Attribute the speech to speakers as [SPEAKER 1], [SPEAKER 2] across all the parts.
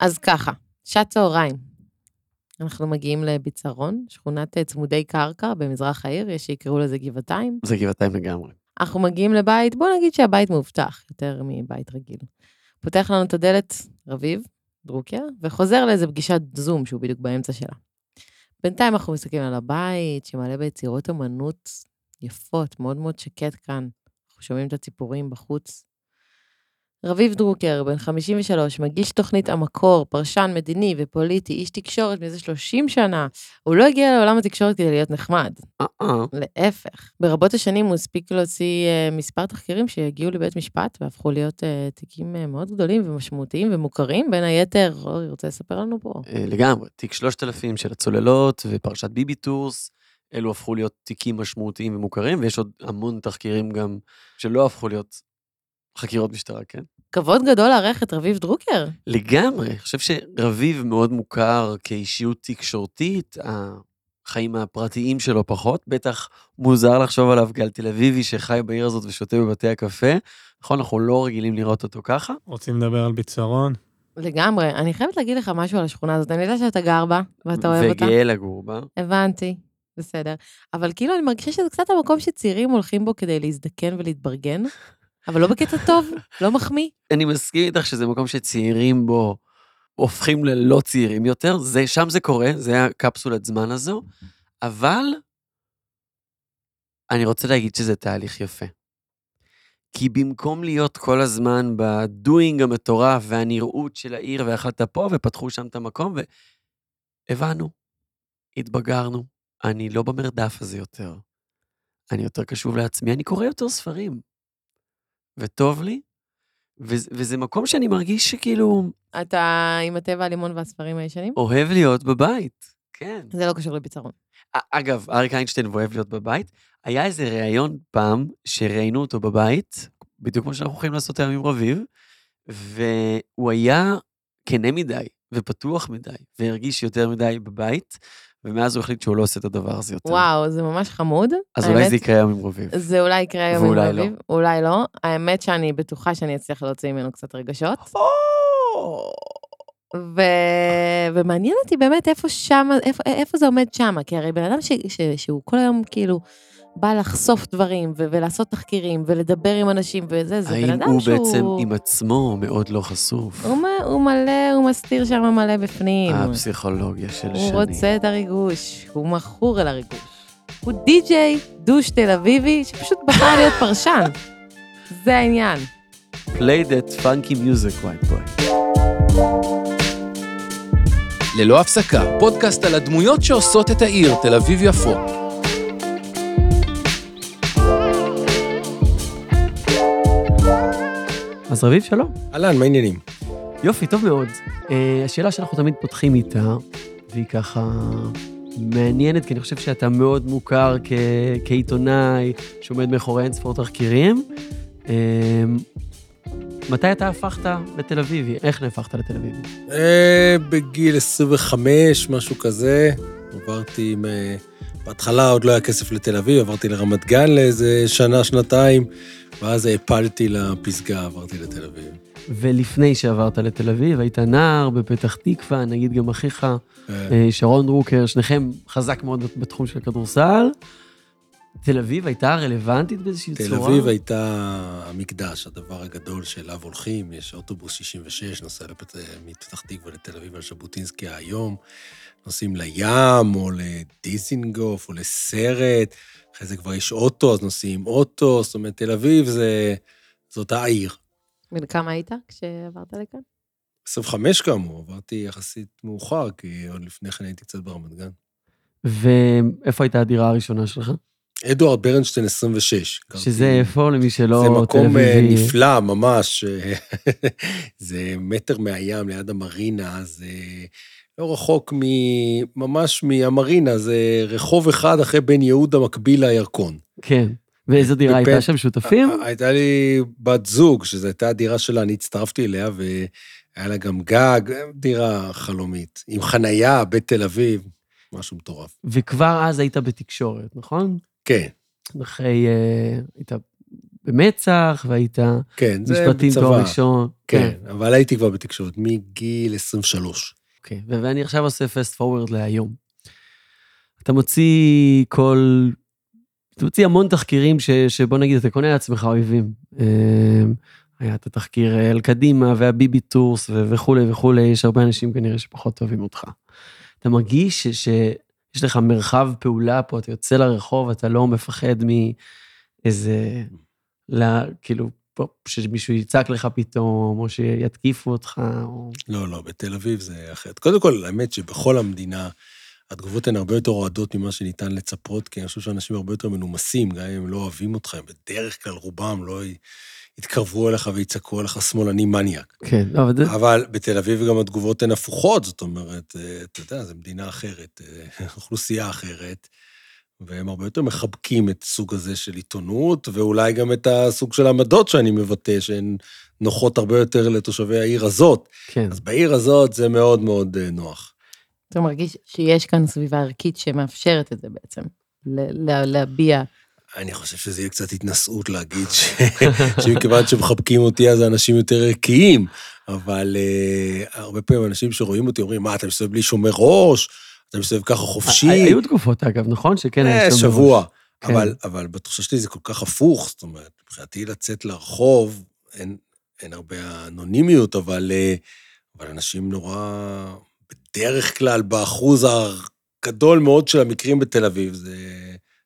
[SPEAKER 1] אז ככה, שעת צהריים. אנחנו מגיעים לביצרון, שכונת אה, צמודי קרקע במזרח העיר, יש שיקראו לזה גבעתיים.
[SPEAKER 2] זה גבעתיים לגמרי.
[SPEAKER 1] אנחנו מגיעים לבית, בוא נגיד שהבית מאובטח יותר מבית רגיל. פותח לנו את הדלת רביב, דרוקר, וחוזר לאיזה פגישת זום שהוא בדיוק באמצע שלה. בינתיים אנחנו מסתכלים על הבית, שמלא ביצירות אמנות יפות, מאוד מאוד שקט כאן. אנחנו שומעים את הציפורים בחוץ. רביב דרוקר, בן 53, מגיש תוכנית המקור, פרשן מדיני ופוליטי, איש תקשורת מזה 30 שנה. הוא לא הגיע לעולם התקשורת כדי להיות נחמד.
[SPEAKER 2] אה-אה.
[SPEAKER 1] להפך. ברבות השנים הוא הספיק להוציא אה, מספר תחקירים שהגיעו לבית משפט והפכו להיות אה, תיקים אה, מאוד גדולים ומשמעותיים ומוכרים. בין היתר, אורי רוצה לספר לנו פה.
[SPEAKER 2] לגמרי. תיק 3000 של הצוללות ופרשת ביבי טורס, אלו הפכו להיות תיקים משמעותיים ומוכרים, ויש עוד המון תחקירים גם שלא הפכו להיות חקירות משטרה, כן?
[SPEAKER 1] כבוד גדול לארח את רביב דרוקר.
[SPEAKER 2] לגמרי. אני חושב שרביב מאוד מוכר כאישיות תקשורתית, החיים הפרטיים שלו פחות. בטח מוזר לחשוב עליו כעל תל אביבי שחי בעיר הזאת ושותה בבתי הקפה. נכון, אנחנו לא רגילים לראות אותו ככה.
[SPEAKER 3] רוצים לדבר על ביצרון?
[SPEAKER 1] לגמרי. אני חייבת להגיד לך משהו על השכונה הזאת. אני יודעת שאתה גר בה, ואתה אוהב אותה.
[SPEAKER 2] וגאה לגור בה.
[SPEAKER 1] הבנתי, בסדר. אבל כאילו, אני מרגישה שזה קצת המקום שצעירים הולכים בו כדי להזדקן ולהתברגן, אבל לא בקטע טוב, לא מחמיא.
[SPEAKER 2] אני מסכים איתך שזה מקום שצעירים בו הופכים ללא צעירים יותר, זה, שם זה קורה, זה הקפסולת זמן הזו, אבל אני רוצה להגיד שזה תהליך יפה. כי במקום להיות כל הזמן בדואינג המטורף והנראות של העיר ואכלת פה, ופתחו שם את המקום, והבנו, התבגרנו, אני לא במרדף הזה יותר. אני יותר קשוב לעצמי, אני קורא יותר ספרים. וטוב לי, וזה, וזה מקום שאני מרגיש שכאילו
[SPEAKER 1] אתה עם הטבע, הלימון והספרים הישנים?
[SPEAKER 2] אוהב להיות בבית. כן.
[SPEAKER 1] זה לא קשור לביצרון.
[SPEAKER 2] אגב, אריק איינשטיין אוהב להיות בבית. היה איזה ראיון פעם שראיינו אותו בבית, בדיוק כמו שאנחנו הולכים לעשות היום עם רביב, והוא היה כנה מדי ופתוח מדי, והרגיש יותר מדי בבית, ומאז הוא החליט שהוא לא עושה את הדבר הזה יותר.
[SPEAKER 1] וואו, זה ממש חמוד.
[SPEAKER 2] אז אולי
[SPEAKER 1] האמת-
[SPEAKER 2] זה יקרה היום עם רביב.
[SPEAKER 1] זה אולי יקרה היום עם
[SPEAKER 2] ואולי לא.
[SPEAKER 1] רביב, אולי לא. האמת שאני בטוחה שאני אצליח להוציא ממנו קצת רגשות. ו... ומעניין אותי באמת איפה שם, איפה, איפה זה עומד שם, כי הרי בן אדם ש... ש... שהוא כל היום כאילו בא לחשוף דברים ו... ולעשות תחקירים ולדבר עם אנשים וזה, זה בן
[SPEAKER 2] האם
[SPEAKER 1] אדם
[SPEAKER 2] הוא
[SPEAKER 1] שהוא...
[SPEAKER 2] בעצם עם עצמו מאוד לא חשוף?
[SPEAKER 1] הוא, מ- הוא מלא, הוא מסתיר שם מלא בפנים.
[SPEAKER 2] הפסיכולוגיה של
[SPEAKER 1] הוא
[SPEAKER 2] שני.
[SPEAKER 1] רוצה את הריגוש, הוא מכור אל הריגוש. הוא די-ג'יי דוש תל אביבי שפשוט בחר להיות פרשן. זה העניין.
[SPEAKER 2] play that funky music, white boy.
[SPEAKER 4] ללא הפסקה, פודקאסט על הדמויות שעושות את העיר תל אביב-יפו.
[SPEAKER 2] אז רביב, שלום.
[SPEAKER 3] אהלן, מה העניינים?
[SPEAKER 2] יופי, טוב מאוד. Uh, השאלה שאנחנו תמיד פותחים איתה, והיא ככה מעניינת, כי אני חושב שאתה מאוד מוכר כ- כעיתונאי שעומד מאחורי אין ספור תחקירים. Uh, מתי אתה הפכת לתל אביבי? איך נהפכת לתל אביבי?
[SPEAKER 3] אה, בגיל 25, משהו כזה, עברתי מ... בהתחלה עוד לא היה כסף לתל אביב, עברתי לרמת גן לאיזה שנה, שנתיים, ואז העפלתי לפסגה, עברתי לתל אביב.
[SPEAKER 2] ולפני שעברת לתל אביב, היית נער בפתח תקווה, נגיד גם אחיך,
[SPEAKER 3] אה,
[SPEAKER 2] אה, שרון דרוקר, שניכם חזק מאוד בתחום של כדורסל. תל אביב הייתה רלוונטית באיזושהי
[SPEAKER 3] תל
[SPEAKER 2] צורה?
[SPEAKER 3] אביב הייתה המקדש, הדבר הגדול שאליו הולכים, יש אוטובוס 66, נוסע לפת... מפתח תקווה לתל אביב על ז'בוטינסקי היום, נוסעים לים, או לדיזינגוף, או לסרט, אחרי זה כבר יש אוטו, אז נוסעים אוטו, זאת אומרת, תל אביב זה... זאת העיר.
[SPEAKER 1] בן כמה היית כשעברת לכאן?
[SPEAKER 3] 25 כאמור, עברתי יחסית מאוחר, כי עוד לפני כן הייתי קצת ברמת גן.
[SPEAKER 2] ואיפה הייתה הדירה הראשונה שלך?
[SPEAKER 3] אדוארד ברנשטיין 26. גרתי-
[SPEAKER 2] שזה איפה, למי שלא
[SPEAKER 3] זה מקום אה? נפלא, ממש. זה מטר מהים ליד המרינה, זה לא רחוק מ... ממש מהמרינה, זה רחוב אחד אחרי בן יהודה מקביל לירקון.
[SPEAKER 2] כן. ואיזו דירה
[SPEAKER 3] בפ-
[SPEAKER 2] הייתה שם? שותפים?
[SPEAKER 3] ה- הייתה לי בת זוג, שזו הייתה הדירה שלה, אני הצטרפתי אליה, והיה לה גם גג, דירה חלומית, עם חנייה בתל אביב, משהו מטורף.
[SPEAKER 2] וכבר אז היית בתקשורת, נכון?
[SPEAKER 3] כן,
[SPEAKER 2] אחרי, אה, היית במצ"ח, והיית
[SPEAKER 3] כן,
[SPEAKER 2] משפטים תואר. ראשון.
[SPEAKER 3] כן, אבל הייתי כבר בתקשורת מגיל 23.
[SPEAKER 2] אוקיי, ו- ואני עכשיו עושה fast forward להיום. אתה מוציא כל... אתה מוציא המון תחקירים ש, שבוא נגיד, אתה קונה לעצמך אויבים. אמ, היה את התחקיר על קדימה והביבי טורס ו- וכולי וכולי, יש הרבה אנשים כנראה שפחות אוהבים אותך. אתה מרגיש ש- שיש לך מרחב פעולה פה, אתה יוצא לרחוב, אתה לא מפחד מאיזה, לה, כאילו, שמישהו יצעק לך פתאום, או שיתקיפו אותך, או...
[SPEAKER 3] לא, לא, בתל אביב זה אחרת. קודם כל, האמת שבכל המדינה, התגובות הן הרבה יותר אוהדות ממה שניתן לצפות, כי אני חושב שאנשים הרבה יותר מנומסים, גם אם הם לא אוהבים אותך, הם בדרך כלל רובם לא יתקרבו אליך ויצעקו עליך שמאלני מניאק.
[SPEAKER 2] כן, לא, אבל זה...
[SPEAKER 3] אבל בתל אביב גם התגובות הן הפוכות, זאת אומרת, אה, אתה יודע, זו מדינה אחרת, אה, אוכלוסייה אחרת, והם הרבה יותר מחבקים את סוג הזה של עיתונות, ואולי גם את הסוג של העמדות שאני מבטא, שהן נוחות הרבה יותר לתושבי העיר הזאת.
[SPEAKER 2] כן.
[SPEAKER 3] אז בעיר הזאת זה מאוד מאוד אה, נוח.
[SPEAKER 1] אתה מרגיש שיש כאן סביבה ערכית שמאפשרת את זה בעצם, ל- ל- להביע.
[SPEAKER 3] אני חושב שזה יהיה קצת התנשאות להגיד ש... שמכיוון שמחבקים אותי אז האנשים יותר ערכיים, אבל uh, הרבה פעמים אנשים שרואים אותי אומרים, מה, אתה מסתובב בלי שומר ראש? אתה מסתובב ככה חופשי?
[SPEAKER 2] היו תקופות, אגב, נכון? שכן,
[SPEAKER 3] אה,
[SPEAKER 2] היה שם
[SPEAKER 3] שבוע.
[SPEAKER 2] בראש. כן.
[SPEAKER 3] אבל, אבל בתחושה שלי זה כל כך הפוך, זאת אומרת, מבחינתי לצאת לרחוב, אין, אין הרבה אנונימיות, אבל, אה, אבל אנשים נורא, בדרך כלל, באחוז הגדול מאוד של המקרים בתל אביב, זה,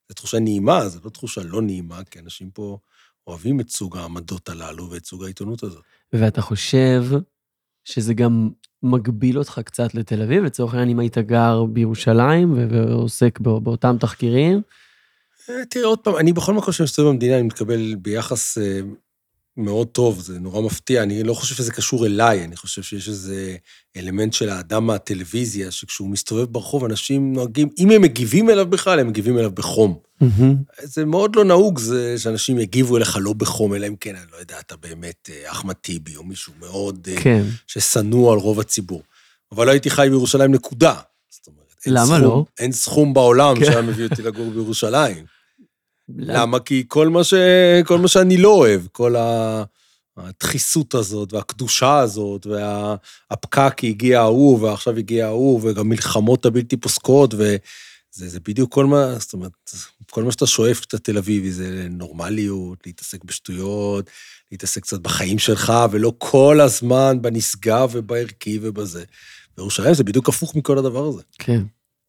[SPEAKER 3] זה תחושה נעימה, זו לא תחושה לא נעימה, כי אנשים פה אוהבים את סוג העמדות הללו ואת סוג העיתונות הזאת.
[SPEAKER 2] ואתה חושב שזה גם מגביל אותך קצת לתל אביב? לצורך העניין, אם היית גר בירושלים ועוסק בא- באותם תחקירים,
[SPEAKER 3] אה, תראה, עוד פעם, אני בכל מקום שאני מסתובב במדינה, אני מתקבל ביחס אה, מאוד טוב, זה נורא מפתיע. אני לא חושב שזה קשור אליי, אני חושב שיש איזה אלמנט של האדם מהטלוויזיה, שכשהוא מסתובב ברחוב, אנשים נוהגים, אם הם מגיבים אליו בכלל, הם מגיבים אליו בחום. זה מאוד לא נהוג זה שאנשים יגיבו אליך לא בחום, אלא אם כן, אני לא יודע, אתה באמת אה, אחמד טיבי, או מישהו מאוד, אה,
[SPEAKER 2] כן.
[SPEAKER 3] ששנוא על רוב הציבור. אבל לא הייתי חי בירושלים, נקודה. זאת אומרת,
[SPEAKER 2] למה
[SPEAKER 3] סכום,
[SPEAKER 2] לא?
[SPEAKER 3] אין סכום בעולם
[SPEAKER 2] כן.
[SPEAKER 3] שהיה מביא אותי לגור בירושלים. למה? כי כל מה, ש... כל מה שאני לא אוהב, כל ה- הדחיסות הזאת, והקדושה הזאת, והפקק, הגיע ההוא, ועכשיו הגיע ההוא, וגם מלחמות הבלתי פוסקות, וזה זה בדיוק כל מה, זאת אומרת, כל מה שאתה שואף כשאתה תל אביבי, זה נורמליות, להתעסק בשטויות, להתעסק קצת בחיים שלך, ולא כל הזמן בנשגב ובערכי ובזה. בירושלים זה בדיוק הפוך מכל הדבר הזה.
[SPEAKER 2] כן.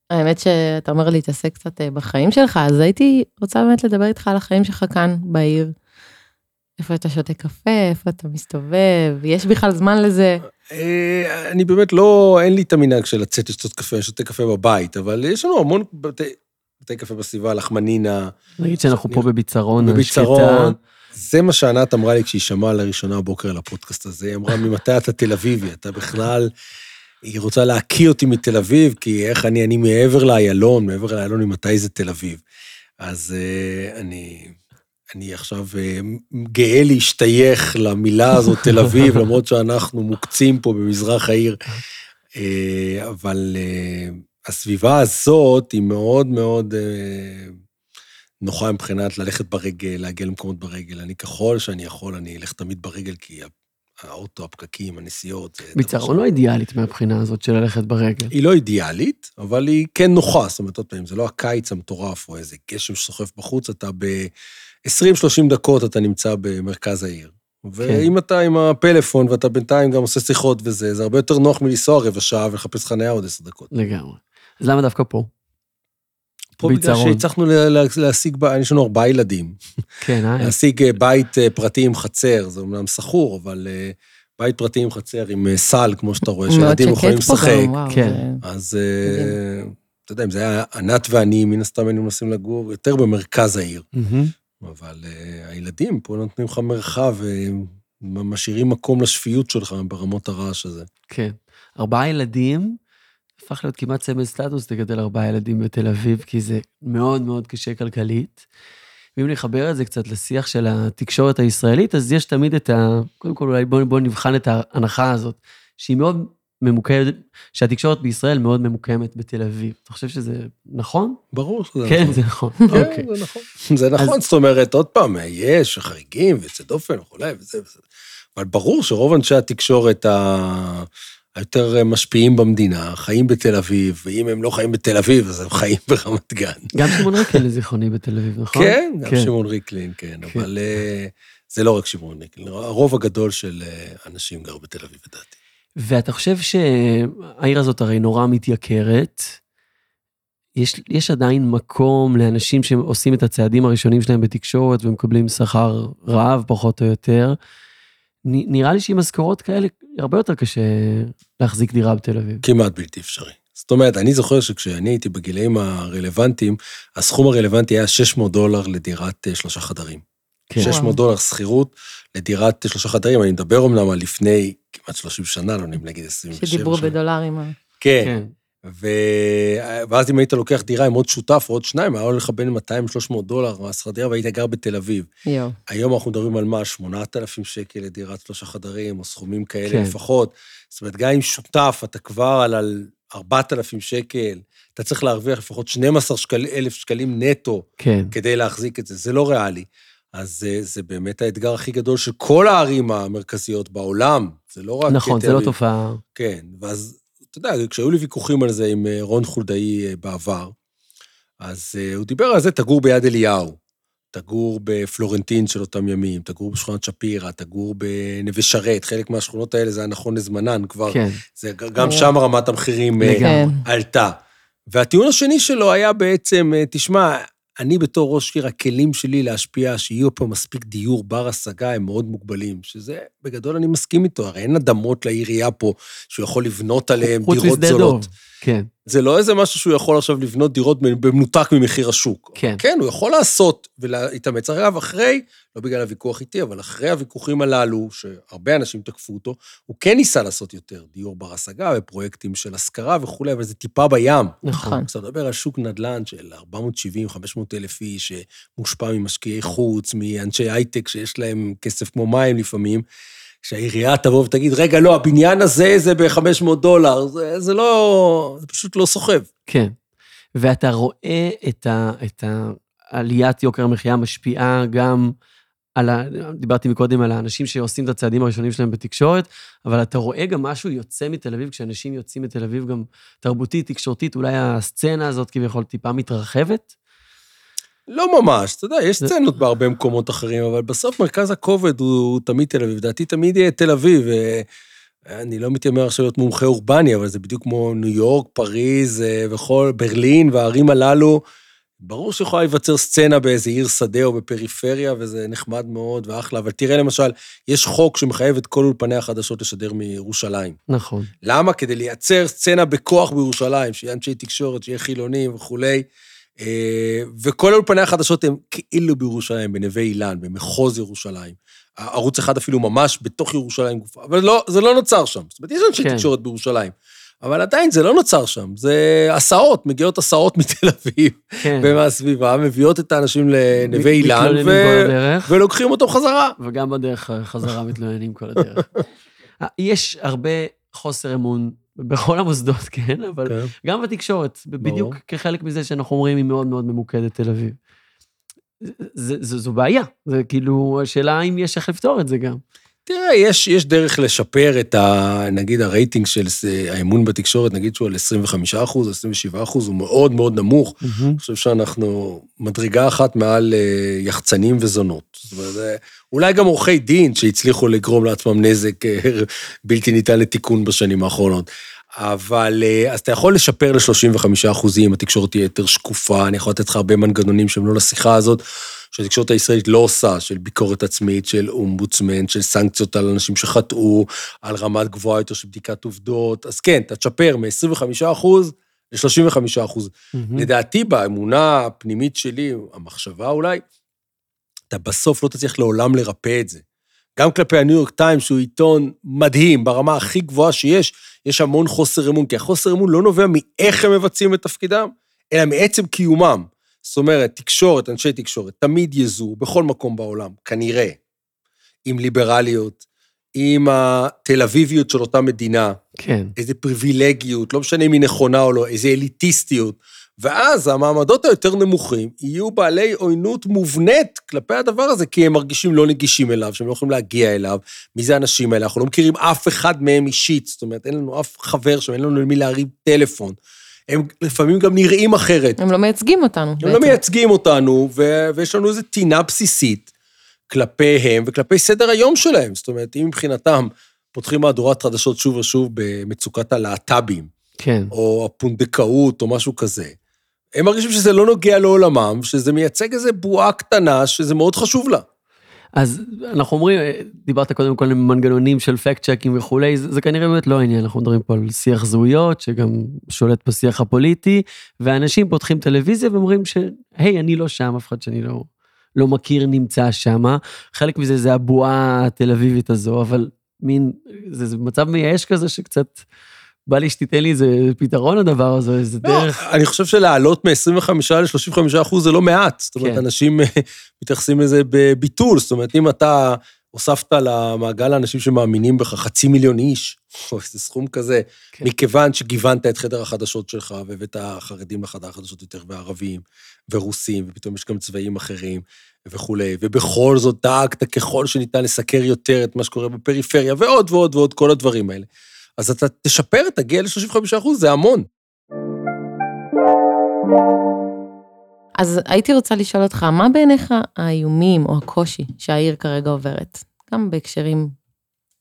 [SPEAKER 1] האמת שאתה אומר להתעסק קצת אה, בחיים שלך, אז הייתי רוצה באמת לדבר איתך על החיים שלך כאן, בעיר. איפה אתה שותה קפה, איפה אתה מסתובב, יש בכלל זמן לזה.
[SPEAKER 3] אה, אני באמת לא, אין לי את המנהג של לצאת לשתות קפה, אני שותה קפה בבית, אבל יש לנו המון בתי, קפה בסביבה, לחמנינה,
[SPEAKER 2] נגיד שאנחנו פה בביצרון,
[SPEAKER 3] בביצרון. זה מה שענת אמרה לי כשהיא שמעה לראשונה הבוקר על הפודקאסט הזה. היא אמרה, ממתי אתה תל אביבי? אתה בכלל... היא רוצה להקיא אותי מתל אביב, כי איך אני, אני מעבר לאיילון, מעבר לאיילון, ממתי זה תל אביב. אז uh, אני, אני עכשיו uh, גאה להשתייך למילה הזאת, תל אביב, למרות שאנחנו מוקצים פה במזרח העיר. Uh, אבל הסביבה הזאת היא מאוד מאוד נוחה מבחינת ללכת ברגל, להגיע למקומות ברגל. אני ככל שאני יכול, אני אלך תמיד ברגל, כי האוטו, הפקקים, הנסיעות,
[SPEAKER 2] ביצרון לא אידיאלית מהבחינה הזאת של ללכת ברגל.
[SPEAKER 3] היא לא אידיאלית, אבל היא כן נוחה. זאת אומרת, עוד פעם, זה לא הקיץ המטורף או איזה גשם שסוחף בחוץ, אתה ב-20-30 דקות אתה נמצא במרכז העיר. ואם אתה עם הפלאפון ואתה בינתיים גם עושה שיחות וזה, זה הרבה יותר נוח מלנסוע רבע שעה ולחפש חניה עוד עשר דקות.
[SPEAKER 2] לגמרי. אז למה דווקא פה?
[SPEAKER 3] פה בגלל
[SPEAKER 2] ביצרון.
[SPEAKER 3] שהצלחנו לה- לה- להשיג, יש לנו ארבעה ילדים.
[SPEAKER 2] כן, אה?
[SPEAKER 3] להשיג אה, בית אה, פרטי עם חצר, זה אומנם סחור, אבל אה, בית פרטי עם חצר, עם אה, סל, כמו שאתה רואה, שילדים יכולים לשחק.
[SPEAKER 2] כן.
[SPEAKER 3] אז אה, אתה יודע, אם זה היה ענת ואני, מן הסתם היינו מנסים לגור יותר במרכז העיר. אבל uh, הילדים פה נותנים לך מרחב ומשאירים מקום לשפיות שלך ברמות הרעש הזה.
[SPEAKER 2] כן. ארבעה ילדים, הפך להיות כמעט סמל סטטוס לגדל ארבעה ילדים בתל אביב, כי זה מאוד מאוד קשה כלכלית. ואם נחבר את זה קצת לשיח של התקשורת הישראלית, אז יש תמיד את ה... קודם כל, אולי בואו בוא נבחן את ההנחה הזאת, שהיא מאוד ממוקדת, שהתקשורת בישראל מאוד ממוקמת בתל אביב. אתה חושב שזה נכון?
[SPEAKER 3] ברור שזה
[SPEAKER 2] כן,
[SPEAKER 3] נכון.
[SPEAKER 2] זה נכון.
[SPEAKER 3] כן,
[SPEAKER 2] אוקיי.
[SPEAKER 3] זה נכון. זה נכון, זאת אומרת, עוד פעם, יש חריגים ויוצא דופן וכולי, וזה וזה. אבל ברור שרוב אנשי התקשורת ה- היותר משפיעים במדינה חיים בתל אביב, ואם הם לא חיים בתל אביב, אז הם חיים ברמת גן.
[SPEAKER 2] גם שמעון ריקל לזיכרוני בתל אביב, נכון?
[SPEAKER 3] כן, גם
[SPEAKER 2] כן.
[SPEAKER 3] שמעון ריקלין, כן,
[SPEAKER 2] כן.
[SPEAKER 3] אבל אה, זה לא רק שמעון ריקלין, הרוב הגדול של אה, אנשים גר בתל אביב, לדעתי.
[SPEAKER 2] ואתה חושב שהעיר הזאת הרי נורא מתייקרת, יש, יש עדיין מקום לאנשים שעושים את הצעדים הראשונים שלהם בתקשורת ומקבלים שכר רעב פחות או יותר. נראה לי שעם משכורות כאלה, הרבה יותר קשה להחזיק דירה בתל אביב.
[SPEAKER 3] כמעט בלתי אפשרי. זאת אומרת, אני זוכר שכשאני הייתי בגילאים הרלוונטיים, הסכום הרלוונטי היה 600 דולר לדירת אה, שלושה חדרים.
[SPEAKER 2] כן.
[SPEAKER 3] 600 דולר שכירות לדירת אה, שלושה חדרים, אני מדבר אמנם על לפני כמעט 30 שנה, לא נעים להגיד 27 שנה.
[SPEAKER 1] שדיברו בדולרים. אה.
[SPEAKER 3] כן.
[SPEAKER 2] כן.
[SPEAKER 3] ו... ואז אם היית לוקח דירה עם עוד שותף או עוד שניים, היה עולה לך בין 200-300 דולר מהשכר דירה, והיית גר בתל אביב.
[SPEAKER 1] יואו.
[SPEAKER 3] היום אנחנו מדברים על מה? 8,000 שקל לדירת שלושה חדרים, או סכומים כאלה
[SPEAKER 2] כן.
[SPEAKER 3] לפחות. זאת אומרת, גם עם שותף, אתה כבר על, על 4,000 שקל, אתה צריך להרוויח לפחות 12 שקל, אלף שקלים נטו
[SPEAKER 2] כן.
[SPEAKER 3] כדי להחזיק את זה, זה לא ריאלי. אז זה, זה באמת האתגר הכי גדול של כל הערים המרכזיות בעולם, זה לא רק
[SPEAKER 2] נכון, זה לא. תופעה.
[SPEAKER 3] כן, ואז, אתה יודע, כשהיו לי ויכוחים על זה עם אה, רון חולדאי אה, בעבר, אז אה, הוא דיבר על זה, תגור ביד אליהו, תגור בפלורנטין של אותם ימים, תגור בשכונת שפירא, תגור בנווה שרת, חלק מהשכונות האלה זה היה נכון לזמנן כבר,
[SPEAKER 2] כן.
[SPEAKER 3] זה, גם שם רמת המחירים. עלתה. והטיעון השני שלו היה בעצם, תשמע, אני בתור ראש עיר, הכלים שלי להשפיע, שיהיו פה מספיק דיור בר השגה, הם מאוד מוגבלים, שזה, בגדול אני מסכים איתו, הרי אין אדמות לעירייה פה שהוא יכול לבנות עליהן
[SPEAKER 2] חוץ
[SPEAKER 3] דירות
[SPEAKER 2] משדה
[SPEAKER 3] זולות.
[SPEAKER 2] דוב. כן.
[SPEAKER 3] זה לא איזה משהו שהוא יכול עכשיו לבנות דירות במנותק ממחיר השוק.
[SPEAKER 2] כן.
[SPEAKER 3] כן, הוא יכול לעשות ולהתאמץ. אגב, אחרי, לא בגלל הוויכוח איתי, אבל אחרי הוויכוחים הללו, שהרבה אנשים תקפו אותו, הוא כן ניסה לעשות יותר דיור בר השגה ופרויקטים של השכרה וכולי, אבל זה טיפה בים.
[SPEAKER 2] נכון.
[SPEAKER 3] אז אתה מדבר על שוק נדל"ן של 470-500 אלף איש, שמושפע ממשקיעי חוץ, מאנשי הייטק שיש להם כסף כמו מים לפעמים, שהעירייה תבוא ותגיד, רגע, לא, הבניין הזה זה ב-500 דולר, זה, זה לא, זה פשוט לא סוחב.
[SPEAKER 2] כן. ואתה רואה את, ה, את העליית יוקר המחיה משפיעה גם על ה... דיברתי מקודם על האנשים שעושים את הצעדים הראשונים שלהם בתקשורת, אבל אתה רואה גם משהו יוצא מתל אביב, כשאנשים יוצאים מתל אביב גם תרבותית, תקשורתית, אולי הסצנה הזאת כביכול טיפה מתרחבת?
[SPEAKER 3] לא ממש, אתה יודע, יש
[SPEAKER 2] זה-
[SPEAKER 3] סצנות בהרבה מקומות אחרים, אבל בסוף מרכז הכובד הוא, הוא תמיד תל אביב. לדעתי תמיד יהיה תל אביב. אה, אני לא מתיימר עכשיו להיות מומחה אורבני, אבל זה בדיוק כמו ניו יורק, פריז אה, וכל, ברלין והערים הללו. ברור שיכולה להיווצר סצנה באיזה עיר שדה או בפריפריה, וזה נחמד מאוד ואחלה, אבל תראה למשל, יש חוק שמחייב את כל אולפני החדשות לשדר מירושלים.
[SPEAKER 2] נכון.
[SPEAKER 3] למה? כדי לייצר סצנה בכוח בירושלים, שיהיה אנשי תקשורת, שיהיה חילונים וכולי. אה, וכל האולפני החדשות הם כאילו בירושלים, בנווה אילן, במחוז ירושלים. ערוץ אחד אפילו ממש בתוך ירושלים גופה, אבל לא, זה לא נוצר שם. זאת אומרת, יש אנשי
[SPEAKER 2] כן.
[SPEAKER 3] תקשורת בירושלים, אבל עדיין זה לא נוצר שם. זה הסעות, מגיעות הסעות מתל אביב
[SPEAKER 2] כן.
[SPEAKER 3] ומהסביבה, מביאות את האנשים לנווה אילן, ו... ולוקחים אותם חזרה.
[SPEAKER 2] וגם בדרך חזרה מתלוננים כל הדרך. יש הרבה חוסר אמון בכל המוסדות, כן, אבל
[SPEAKER 3] כן.
[SPEAKER 2] גם בתקשורת, בדיוק
[SPEAKER 3] ברור.
[SPEAKER 2] כחלק מזה שאנחנו אומרים, היא מאוד מאוד ממוקדת תל אביב. זה, זה, זו בעיה, זה כאילו, השאלה אם יש איך לפתור את זה גם.
[SPEAKER 3] תראה, יש, יש דרך לשפר את ה... נגיד הרייטינג של האמון בתקשורת, נגיד שהוא על 25 אחוז, 27 אחוז, הוא מאוד מאוד נמוך. אני חושב שאנחנו מדרגה אחת מעל אה, יחצנים וזונות. זאת אומרת, אולי גם עורכי דין שהצליחו לגרום לעצמם נזק אה, בלתי ניתן לתיקון בשנים האחרונות. אבל אה, אז אתה יכול לשפר ל-35 אחוזים, התקשורת תהיה יותר שקופה, אני יכול לתת לך הרבה מנגנונים שהם לא לשיחה הזאת, שהתקשורת הישראלית לא עושה, של ביקורת עצמית, של אומבוצמן, של סנקציות על אנשים שחטאו, על רמת גבוהה יותר של בדיקת עובדות. אז כן, אתה תשפר מ-25 אחוז ל-35 אחוז. לדעתי, באמונה הפנימית שלי, המחשבה אולי, אתה בסוף לא תצליח לעולם לרפא את זה. גם כלפי הניו יורק טיימס, שהוא עיתון מדהים, ברמה הכי גבוהה שיש, יש המון חוסר אמון, כי החוסר אמון לא נובע מאיך הם מבצעים את תפקידם, אלא מעצם קיומם. זאת אומרת, תקשורת, אנשי תקשורת, תמיד יזו, בכל מקום בעולם, כנראה, עם ליברליות, עם התל אביביות של אותה מדינה,
[SPEAKER 2] כן.
[SPEAKER 3] איזה פריבילגיות, לא משנה אם היא נכונה או לא, איזה אליטיסטיות. ואז המעמדות היותר נמוכים יהיו בעלי עוינות מובנית כלפי הדבר הזה, כי הם מרגישים לא נגישים אליו, שהם לא יכולים להגיע אליו. מי זה האנשים האלה? אנחנו לא מכירים אף אחד מהם אישית, זאת אומרת, אין לנו אף חבר שם, אין לנו למי להרים טלפון. הם לפעמים גם נראים אחרת.
[SPEAKER 1] הם לא מייצגים אותנו.
[SPEAKER 3] הם
[SPEAKER 1] בעצם.
[SPEAKER 3] לא מייצגים אותנו, ו- ויש לנו איזו טינה בסיסית כלפיהם וכלפי סדר היום שלהם. זאת אומרת, אם מבחינתם פותחים מהדורת חדשות שוב ושוב במצוקת הלהט"בים,
[SPEAKER 2] כן.
[SPEAKER 3] או הפונדקאות, או משהו כזה, הם מרגישים שזה לא נוגע לעולמם, שזה מייצג איזו בועה קטנה, שזה מאוד חשוב לה.
[SPEAKER 2] אז אנחנו אומרים, דיברת קודם כל עם מנגנונים של פקט צ'קים וכולי, זה, זה כנראה באמת לא העניין, אנחנו מדברים פה על שיח זהויות, שגם שולט בשיח הפוליטי, ואנשים פותחים טלוויזיה ואומרים שהי, אני לא שם, אף אחד שאני לא, לא מכיר נמצא שם. חלק מזה זה הבועה התל אביבית הזו, אבל מין, זה, זה מצב מייאש כזה שקצת... בא לי שתיתן לי איזה פתרון לדבר הזה, איזה
[SPEAKER 3] לא,
[SPEAKER 2] דרך.
[SPEAKER 3] אני חושב שלעלות מ-25 ל-35 אחוז זה לא מעט. זאת אומרת,
[SPEAKER 2] כן.
[SPEAKER 3] אנשים אה, מתייחסים לזה בביטול. זאת אומרת, אם אתה הוספת למעגל האנשים שמאמינים בך חצי מיליון איש, או איזה סכום כזה,
[SPEAKER 2] כן.
[SPEAKER 3] מכיוון שגיוונת את חדר החדשות שלך, והבאת חרדים לחדר החדשות יותר, וערבים, ורוסים, ופתאום יש גם צבעים אחרים, וכולי, ובכל זאת דאגת ככל שניתן לסקר יותר את מה שקורה בפריפריה, ועוד ועוד ועוד, כל הדברים האלה. אז אתה תשפר, תגיע ל-35 אחוז, זה המון.
[SPEAKER 1] אז הייתי רוצה לשאול אותך, מה בעיניך האיומים או הקושי שהעיר כרגע עוברת? גם בהקשרים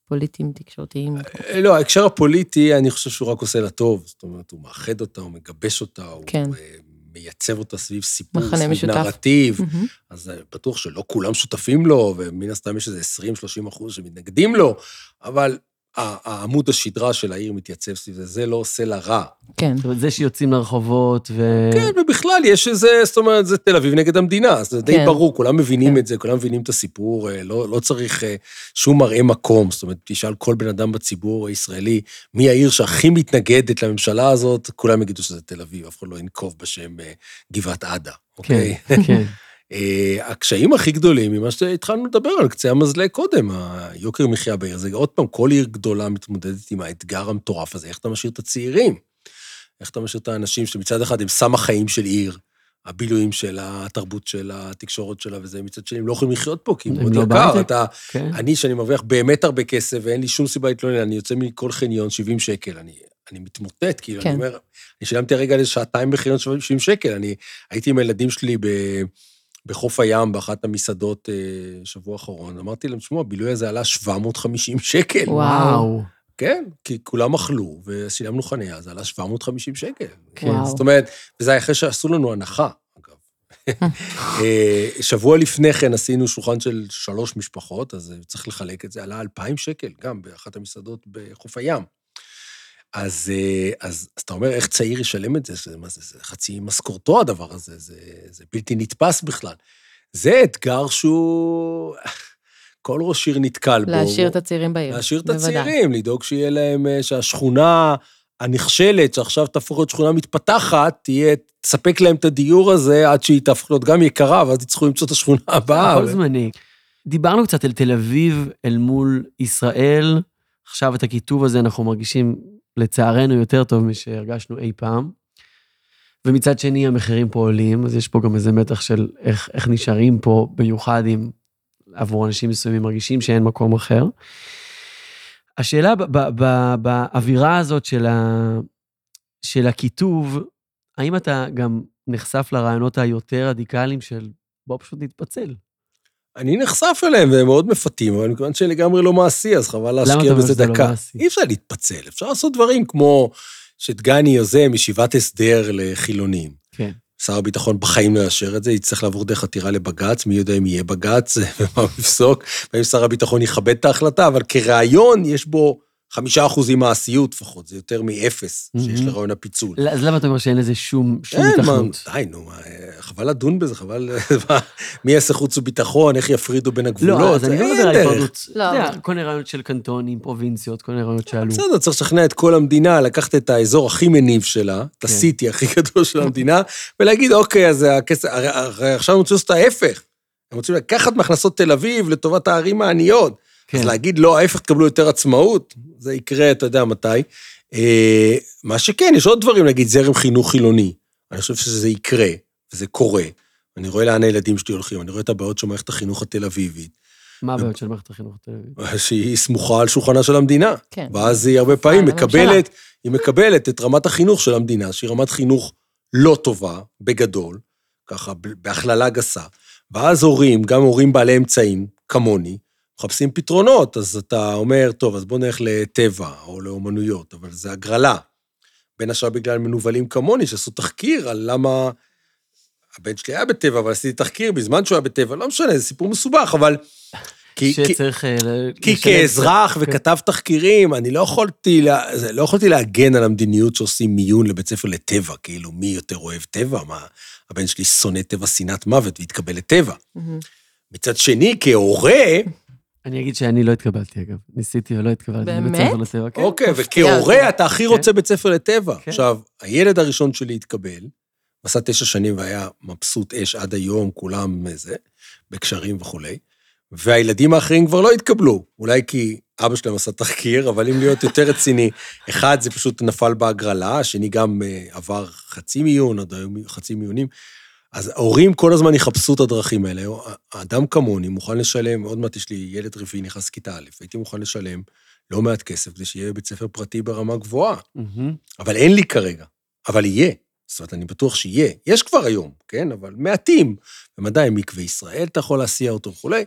[SPEAKER 1] פוליטיים, תקשורתיים.
[SPEAKER 3] לא, ההקשר הפוליטי, אני חושב שהוא רק עושה לה טוב. זאת אומרת, הוא מאחד אותה, הוא מגבש אותה,
[SPEAKER 1] כן.
[SPEAKER 3] הוא אה, מייצב אותה סביב סיפור, סביב
[SPEAKER 1] משותף.
[SPEAKER 3] נרטיב. אז אה, בטוח שלא כולם שותפים לו, ומן הסתם יש איזה 20-30 אחוז שמתנגדים לו, אבל העמוד השדרה של העיר מתייצב סביב זה, זה לא עושה לה רע.
[SPEAKER 1] כן.
[SPEAKER 2] זאת אומרת, זה שיוצאים לרחובות ו...
[SPEAKER 3] כן, ובכלל יש איזה, זאת אומרת, זה תל אביב נגד המדינה, אז זה די
[SPEAKER 1] כן.
[SPEAKER 3] ברור, כולם מבינים
[SPEAKER 1] כן.
[SPEAKER 3] את זה, כולם מבינים את הסיפור, אה, לא, לא צריך אה, שום מראה מקום. זאת אומרת, תשאל כל בן אדם בציבור הישראלי, מי העיר שהכי מתנגדת לממשלה הזאת, כולם יגידו שזה תל אביב, אף אחד לא ינקוב בשם אה, גבעת עדה, אוקיי?
[SPEAKER 2] כן, כן.
[SPEAKER 3] אה, הקשיים הכי גדולים ממה שהתחלנו לדבר על קצה המזלג קודם, היוקר מחיה בעיר. זה עוד פעם, כל עיר גדולה מתמודדת עם האתגר המטורף הזה, איך אתה משאיר את הצעירים? איך אתה משאיר את האנשים שמצד אחד הם סם החיים של עיר, הבילויים שלה, התרבות שלה, התקשורת שלה וזה, מצד שני הם לא יכולים לחיות פה, כי
[SPEAKER 2] הם
[SPEAKER 3] מאוד
[SPEAKER 2] לא
[SPEAKER 3] יקר. אתה,
[SPEAKER 2] כן.
[SPEAKER 3] אני, שאני מרוויח באמת הרבה כסף ואין לי שום סיבה להתלונן, אני יוצא מכל חניון 70 שקל, אני, אני מתמוטט, כאילו,
[SPEAKER 1] כן.
[SPEAKER 3] אני אומר, אני שילמתי הרגע לשעתיים בחניון 70 שקל, אני הייתי עם הילדים שלי ב... בחוף הים, באחת המסעדות אה, שבוע האחרון, אמרתי להם, תשמעו, הבילוי הזה עלה 750 שקל.
[SPEAKER 1] וואו.
[SPEAKER 3] כן, כי כולם אכלו, ושילמנו חניה, זה עלה 750 שקל.
[SPEAKER 2] כן.
[SPEAKER 1] וואו.
[SPEAKER 3] זאת אומרת, וזה היה אחרי שעשו לנו הנחה, אגב. אה, שבוע לפני כן עשינו שולחן של שלוש משפחות, אז צריך לחלק את זה, עלה 2,000 שקל, גם באחת המסעדות בחוף הים. אז, אה, אז, אז אתה אומר, איך צעיר ישלם את זה? זה, מה זה, זה חצי משכורתו הדבר הזה, זה, זה בלתי נתפס בכלל. זה אתגר שהוא... כל ראש עיר נתקל בו.
[SPEAKER 1] להשאיר את הצעירים בעיר.
[SPEAKER 3] להשאיר את. הצעירים, לדאוג שיהיה להם, אה, שהשכונה הנחשלת, שעכשיו תהפוך להיות שכונה מתפתחת, תהיה, תספק להם את הדיור הזה עד שהיא תהפוך להיות גם יקרה, ואז יצטרכו למצוא את השכונה הבאה.
[SPEAKER 2] הכל זמני. דיברנו קצת על תל אביב אל מול ישראל, עכשיו את הקיטוב הזה אנחנו מרגישים לצערנו יותר טוב משהרגשנו אי פעם. ומצד שני המחירים פה עולים, אז יש פה גם איזה מתח של איך, איך נשארים פה, במיוחד אם עבור אנשים מסוימים מרגישים שאין מקום אחר. השאלה באווירה הזאת של, ה, של הקיטוב, האם אתה גם נחשף לרעיונות היותר רדיקליים של בוא פשוט נתפצל?
[SPEAKER 3] אני נחשף אליהם, והם מאוד מפתים, אבל מכיוון שלגמרי לא מעשי, אז חבל
[SPEAKER 2] אתה
[SPEAKER 3] להשקיע
[SPEAKER 2] אומר
[SPEAKER 3] בזה
[SPEAKER 2] שזה לא
[SPEAKER 3] דקה.
[SPEAKER 2] מעשי?
[SPEAKER 3] אי אפשר להתפצל, אפשר לעשות דברים כמו שדגני יוזם ישיבת הסדר לחילונים.
[SPEAKER 2] כן.
[SPEAKER 3] שר הביטחון בחיים לא יאשר את זה, יצטרך לעבור דרך עתירה לבג"ץ, מי יודע אם יהיה בג"ץ ומה הוא יפסוק, והאם שר הביטחון יכבד את ההחלטה, אבל כרעיון יש בו חמישה אחוזים מעשיות לפחות, זה יותר מאפס שיש. לרעיון הפיצול.
[SPEAKER 2] אז למה אתה אומר שאין לזה שום, התכנות?
[SPEAKER 3] די, נו, חבל לדון בזה, חבל, מי יעשה חוץ וביטחון, איך יפרידו בין הגבולות,
[SPEAKER 2] לא, אז אני לא מדבר על. היפרדות.
[SPEAKER 1] לא.
[SPEAKER 2] כל מיני רעיונות של קנטונים, פרובינציות, כל מיני רעיונות שעלו.
[SPEAKER 3] בסדר, צריך לשכנע את כל המדינה, לקחת את האזור הכי מניב שלה, את
[SPEAKER 2] כן.
[SPEAKER 3] הסיטי הכי גדול של המדינה, ולהגיד, אוקיי, אז הכסף, עכשיו הם רוצים לעשות את ההפך. הם רוצים לקחת מהכנסות תל אביב לטובת הערים העניות.
[SPEAKER 2] כן.
[SPEAKER 3] אז להגיד לא, ההפך, תקבלו יותר עצמאות, זה יקרה, אתה יודע מתי. אה, מה שכן, יש עוד דברים, נגיד זרם חינוך חילוני. אני חושב שזה יקרה, וזה קורה. אני רואה לאן הילדים שלי הולכים, אני רואה את הבעיות של מערכת החינוך התל אביבית,
[SPEAKER 2] מה הבעיות של מערכת החינוך תל אביב?
[SPEAKER 3] שהיא סמוכה על שולחנה של המדינה.
[SPEAKER 1] כן.
[SPEAKER 3] ואז היא הרבה פעמים. מקבלת, היא מקבלת את רמת החינוך של המדינה, שהיא רמת חינוך לא טובה, בגדול, ככה בהכללה גסה. ואז הורים, גם הורים בעלי אמצעים, כמוני, מחפשים פתרונות, אז אתה אומר, טוב, אז בוא נלך לטבע או לאומנויות, אבל זה הגרלה. בין השאר בגלל מנוולים כמוני, שעשו תחקיר על למה... הבן שלי היה בטבע, אבל עשיתי תחקיר בזמן שהוא היה בטבע, לא משנה, זה סיפור מסובך, אבל... כי, כי,
[SPEAKER 2] שצריך... אה,
[SPEAKER 3] כי
[SPEAKER 2] לשלב-
[SPEAKER 3] כאזרח
[SPEAKER 2] כן.
[SPEAKER 3] וכתב תחקירים, אני לא יכולתי, לה, לא יכולתי להגן על המדיניות שעושים מיון לבית ספר לטבע, כאילו, מי יותר אוהב טבע? מה, הבן שלי שונא טבע שנאת מוות והתקבל לטבע.
[SPEAKER 1] מהמם.
[SPEAKER 3] מצד שני, כהורה,
[SPEAKER 2] אני אגיד שאני לא התקבלתי, אגב. ניסיתי או לא התקבלתי.
[SPEAKER 1] באמת?
[SPEAKER 2] לבית ספר לטבע, כן.
[SPEAKER 3] אוקיי,
[SPEAKER 1] מפתיע
[SPEAKER 3] וכהורה
[SPEAKER 1] אותי.
[SPEAKER 3] אתה הכי רוצה בית ספר לטבע.
[SPEAKER 2] כן.
[SPEAKER 3] עכשיו, הילד הראשון שלי התקבל, עשה תשע שנים והיה מבסוט אש עד היום, כולם זה, בקשרים וכולי, והילדים האחרים כבר לא התקבלו. אולי כי אבא שלהם עשה תחקיר, אבל אם להיות יותר רציני, אחד, זה פשוט נפל בהגרלה, השני גם אה, עבר חצי מיון, עד היום חצי מיונים. אז ההורים כל הזמן יחפשו את הדרכים האלה. האדם כמוני מוכן לשלם, עוד מעט יש לי ילד רביעי נכנס כיתה א', הייתי מוכן לשלם לא מעט כסף כדי שיהיה בית ספר פרטי ברמה גבוהה.
[SPEAKER 2] מהמם.
[SPEAKER 3] אבל אין לי כרגע, אבל יהיה. זאת אומרת, אני בטוח שיהיה. יש כבר היום, כן? אבל מעטים. בוודאי, מקווה ישראל אתה יכול להסיע אותו וכולי,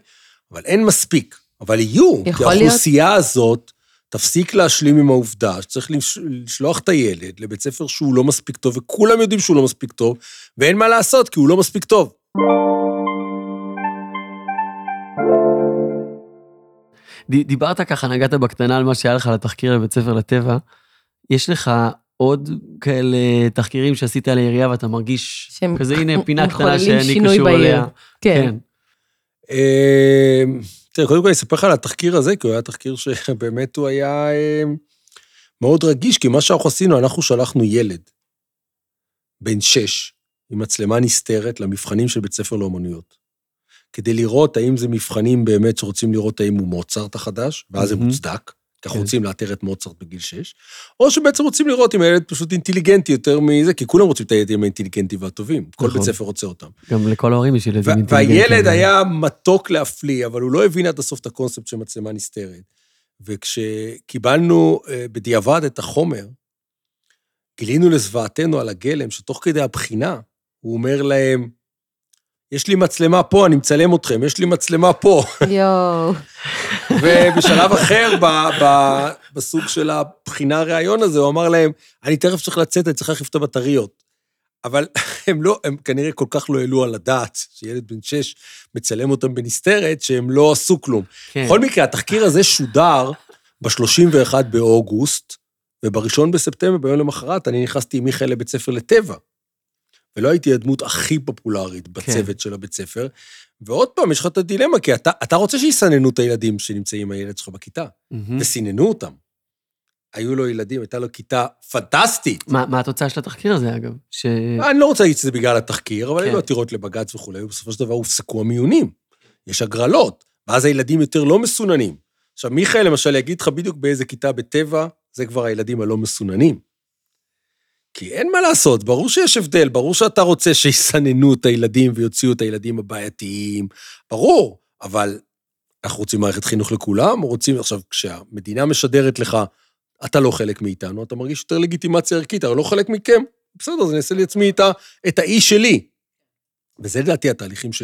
[SPEAKER 3] אבל אין מספיק. אבל יהיו. כי
[SPEAKER 1] יכול להיות-
[SPEAKER 3] האוכלוסייה הזאת תפסיק להשלים עם העובדה שצריך לש- לשלוח את הילד לבית ספר שהוא לא מספיק טוב, וכולם יודעים שהוא לא מספיק טוב, ואין מה לעשות, כי הוא לא מספיק טוב.
[SPEAKER 2] דיברת ככה, נגעת בקטנה על מה שהיה לך לתחקיר לבית ספר לטבע. יש לך עוד כאלה תחקירים שעשית על העירייה ואתה מרגיש
[SPEAKER 1] שהם
[SPEAKER 2] כזה, הנה פינה קטנה שאני קשור
[SPEAKER 1] בעיר.
[SPEAKER 2] אליה.
[SPEAKER 1] כן.
[SPEAKER 3] אה, תראה, קודם כל אני אספר לך על התחקיר הזה, כי הוא היה תחקיר שבאמת הוא היה אה, מאוד רגיש, כי מה שאנחנו עשינו, אנחנו שלחנו ילד בן שש עם מצלמה נסתרת למבחנים של בית ספר לאומנויות. כדי לראות האם זה מבחנים באמת שרוצים לראות האם הוא מוצרט החדש, ואז זה. מוצדק, כי אנחנו
[SPEAKER 2] כן.
[SPEAKER 3] רוצים לאתר את מוצרט בגיל שש, או שבעצם רוצים לראות אם הילד פשוט אינטליגנטי יותר מזה, כי כולם רוצים את הילדים האינטליגנטים והטובים, כל
[SPEAKER 2] נכון.
[SPEAKER 3] בית ספר רוצה אותם.
[SPEAKER 2] גם לכל ההורים יש ילדים אינטליגנטים.
[SPEAKER 3] והילד היה מתוק להפליא, אבל הוא לא הבין עד הסוף את הקונספט של מצלמה נסתרת. וכשקיבלנו אה, בדיעבד את החומר, גילינו לזוועתנו על הגלם, שתוך כדי הבחינה, הוא אומר להם, יש לי מצלמה פה, אני מצלם אתכם, יש לי מצלמה פה.
[SPEAKER 1] יואו.
[SPEAKER 3] ובשלב אחר, ב, ב, בסוג של הבחינה הראיון הזה, הוא אמר להם, אני תכף צריך לצאת, אני צריך להחליף את הבטריות. אבל הם לא, הם כנראה כל כך לא העלו על הדעת שילד בן שש מצלם אותם בנסתרת, שהם לא עשו כלום.
[SPEAKER 2] כן.
[SPEAKER 3] בכל מקרה, התחקיר הזה שודר ב-31 באוגוסט, וב-1 בספטמבר, ביום למחרת, אני נכנסתי עם מיכאל לבית ספר לטבע. ולא הייתי הדמות הכי פופולרית בצוות של הבית ספר. ועוד פעם, יש לך את הדילמה, כי אתה, אתה רוצה שיסננו את הילדים שנמצאים עם הילד שלך בכיתה,
[SPEAKER 2] מהמם.
[SPEAKER 3] וסיננו אותם. היו לו ילדים, הייתה לו כיתה פנטסטית.
[SPEAKER 2] מה מה התוצאה של התחקיר הזה, אגב? ש...
[SPEAKER 3] אני לא רוצה להגיד שזה בגלל התחקיר, אבל
[SPEAKER 2] כן.
[SPEAKER 3] היו עתירות לבג"ץ וכולי, ובסופו של דבר הופסקו המיונים. יש הגרלות, ואז הילדים יותר לא מסוננים. עכשיו, מיכאל למשל יגיד לך בדיוק באיזה כיתה בטבע, זה כבר הילדים הלא מסוננים. כי אין מה לעשות, ברור שיש הבדל, ברור שאתה רוצה שיסננו את הילדים ויוציאו את הילדים הבעייתיים, ברור, אבל אנחנו רוצים מערכת חינוך לכולם, רוצים, עכשיו, כשהמדינה משדרת לך, אתה לא חלק מאיתנו, אתה מרגיש יותר לגיטימציה ערכית, אבל לא חלק מכם, בסדר, אז אני אעשה לעצמי את האי שלי. וזה לדעתי התהליכים ש,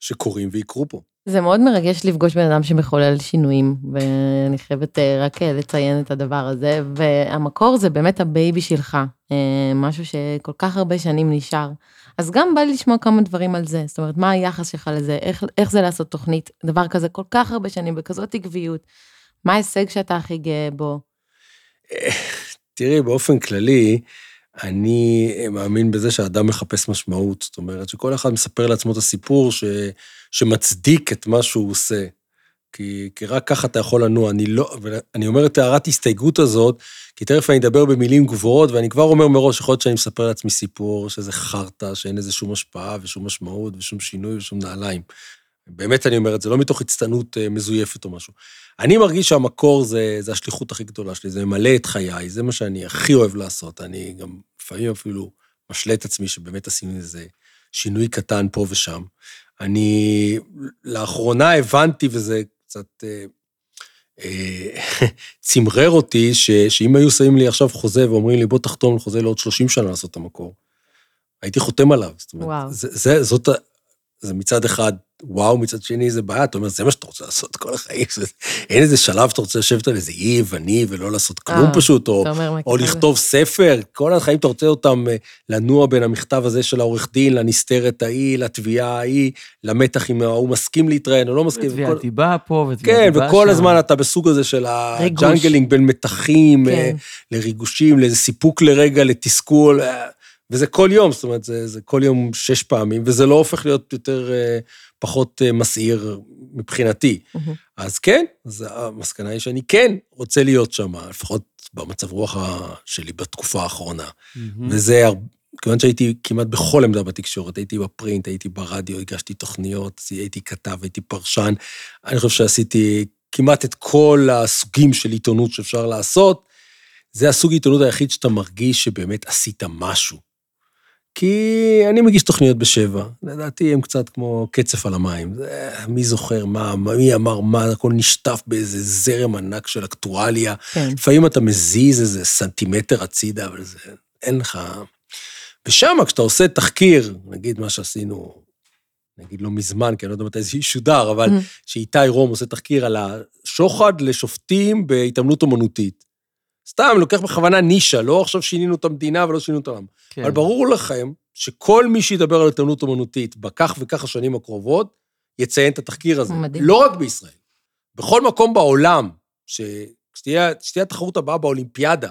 [SPEAKER 3] שקורים ויקרו פה.
[SPEAKER 1] זה מאוד מרגש לפגוש בן אדם שמחולל שינויים, ואני חייבת אה, רק אה, לציין את הדבר הזה, והמקור זה באמת ה baby שלך, אה, משהו שכל כך הרבה שנים נשאר. אז גם בא לי לשמוע כמה דברים על זה, זאת אומרת, מה היחס שלך לזה, איך, איך זה לעשות תוכנית, דבר כזה כל כך הרבה שנים, בכזאת עקביות, מה ההישג שאתה הכי גאה בו?
[SPEAKER 3] תראי, באופן כללי, אני מאמין בזה שהאדם מחפש משמעות. זאת אומרת, שכל אחד מספר לעצמו את הסיפור ש, שמצדיק את מה שהוא עושה. כי, כי רק ככה אתה יכול לנוע. אני לא, ואני אומר את הערת הסתייגות הזאת, כי תכף אני אדבר במילים גבוהות, ואני כבר אומר מראש, יכול להיות שאני מספר לעצמי סיפור, שזה חרטא, שאין לזה שום השפעה ושום משמעות ושום שינוי ושום נעליים. באמת אני אומר את זה, לא מתוך הצטנות אה, מזויפת או משהו. אני מרגיש שהמקור זה, זה השליחות הכי גדולה שלי, זה ממלא את חיי, זה מה שאני הכי אוהב לעשות. אני גם לפעמים אפילו משלה את עצמי שבאמת עשינו איזה שינוי קטן פה ושם. אני לאחרונה הבנתי, וזה קצת אה, אה, צמרר אותי, ש, שאם היו שמים לי עכשיו חוזה ואומרים לי, בוא תחתום על חוזה לעוד 30 שנה לעשות את המקור, הייתי חותם עליו. זאת אומרת,
[SPEAKER 1] וואו.
[SPEAKER 3] זה, זה, זאת, זה מצד אחד וואו, מצד שני זה בעיה, אתה אומר, זה מה שאתה רוצה לעשות כל החיים. אין איזה שלב שאתה רוצה לשבת על איזה אי יווני ולא לעשות כלום
[SPEAKER 1] אה,
[SPEAKER 3] פשוט, או, או. לכתוב ספר, כל החיים אתה רוצה אותם אה, לנוע בין המכתב הזה של העורך דין, לנסתרת ההיא, לתביעה ההיא, למתח אם ההוא מסכים להתראיין או לא מסכים. וכל-
[SPEAKER 2] ותביעת דיבה פה, ותביעת
[SPEAKER 3] כן,
[SPEAKER 2] דיבה
[SPEAKER 3] וכל
[SPEAKER 2] שם.
[SPEAKER 3] הזמן אתה בסוג הזה של.
[SPEAKER 1] ה
[SPEAKER 3] juggling בין מתחים, אה,
[SPEAKER 1] כן.
[SPEAKER 3] לריגושים, לאיזה סיפוק לרגע, לתסכול, אה, וזה כל יום, זאת אומרת, זה, זה כל יום שש פעמים, וזה לא הופך להיות יותר, אה, פחות אה, מסעיר מבחינתי.
[SPEAKER 1] מהמם.
[SPEAKER 3] אז כן, אז המסקנה היא שאני כן רוצה להיות שם, לפחות במצב רוח שלי בתקופה האחרונה.
[SPEAKER 2] מהמם.
[SPEAKER 3] וזה, כיוון שהייתי כמעט בכל עמדה בתקשורת, הייתי בפרינט, הייתי ברדיו, הגשתי תוכניות, הייתי כתב, הייתי פרשן. אני חושב שעשיתי כמעט את כל הסוגים של עיתונות שאפשר לעשות. זה הסוג עיתונות היחיד שאתה מרגיש שבאמת עשית משהו. כי אני מגיש תוכניות בשבע, לדעתי הם קצת כמו קצף על המים. זה, מי זוכר מה, מי אמר מה, הכל נשטף באיזה זרם ענק של אקטואליה.
[SPEAKER 1] כן.
[SPEAKER 3] לפעמים אתה מזיז איזה סנטימטר הצידה, אבל זה, אין לך... ושם, כשאתה עושה תחקיר, נגיד מה שעשינו, נגיד לא מזמן, כי אני לא יודע מתי זה ישודר, אבל
[SPEAKER 1] Mhm.
[SPEAKER 3] שאיתי רום עושה תחקיר על השוחד לשופטים בהתעמלות אומנותית. סתם, לוקח בכוונה נישה, לא עכשיו שינינו את המדינה ולא שינינו את העם.
[SPEAKER 2] כן.
[SPEAKER 3] אבל ברור לכם שכל מי שידבר על התעמלות אומנותית בכך וכך השנים הקרובות, יציין את התחקיר הזה.
[SPEAKER 1] מדהים.
[SPEAKER 3] לא רק בישראל, בכל מקום בעולם, ש- כשתהיה התחרות הבאה באולימפיאדה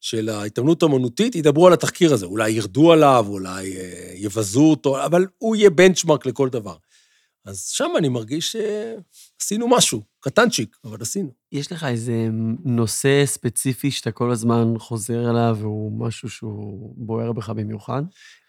[SPEAKER 3] של ההתעמלות האומנותית, ידברו על התחקיר הזה. אולי ירדו עליו, אולי אה, יבזו אותו, אבל הוא יהיה בנצ'מרק לכל דבר. אז שם אני מרגיש שעשינו משהו, קטנצ'יק, אבל עשינו.
[SPEAKER 2] יש לך איזה נושא ספציפי שאתה כל הזמן חוזר אליו, והוא משהו שהוא בוער בך במיוחד?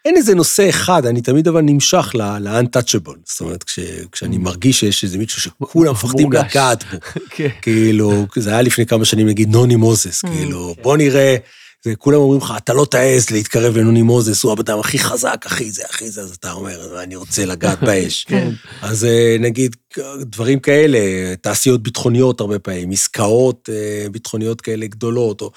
[SPEAKER 3] אין איזה נושא אחד, אני תמיד אבל נמשך ל-untouchable. זאת אומרת, כש, כשאני מרגיש שיש איזה מישהו שכולם מפחדים. לגעת בו.
[SPEAKER 2] כן.
[SPEAKER 3] כאילו, זה היה לפני כמה שנים, נגיד, נוני מוזס, כאילו, בוא נראה, זה, כולם אומרים לך, אתה לא תעז להתקרב לנוני מוזס, הוא הבן הכי חזק, הכי זה, הכי זה, אז אתה אומר, אני רוצה לגעת באש.
[SPEAKER 2] כן.
[SPEAKER 3] אז אה, נגיד, דברים כאלה, תעשיות ביטחוניות הרבה פעמים, עסקאות אה, ביטחוניות כאלה גדולות, או,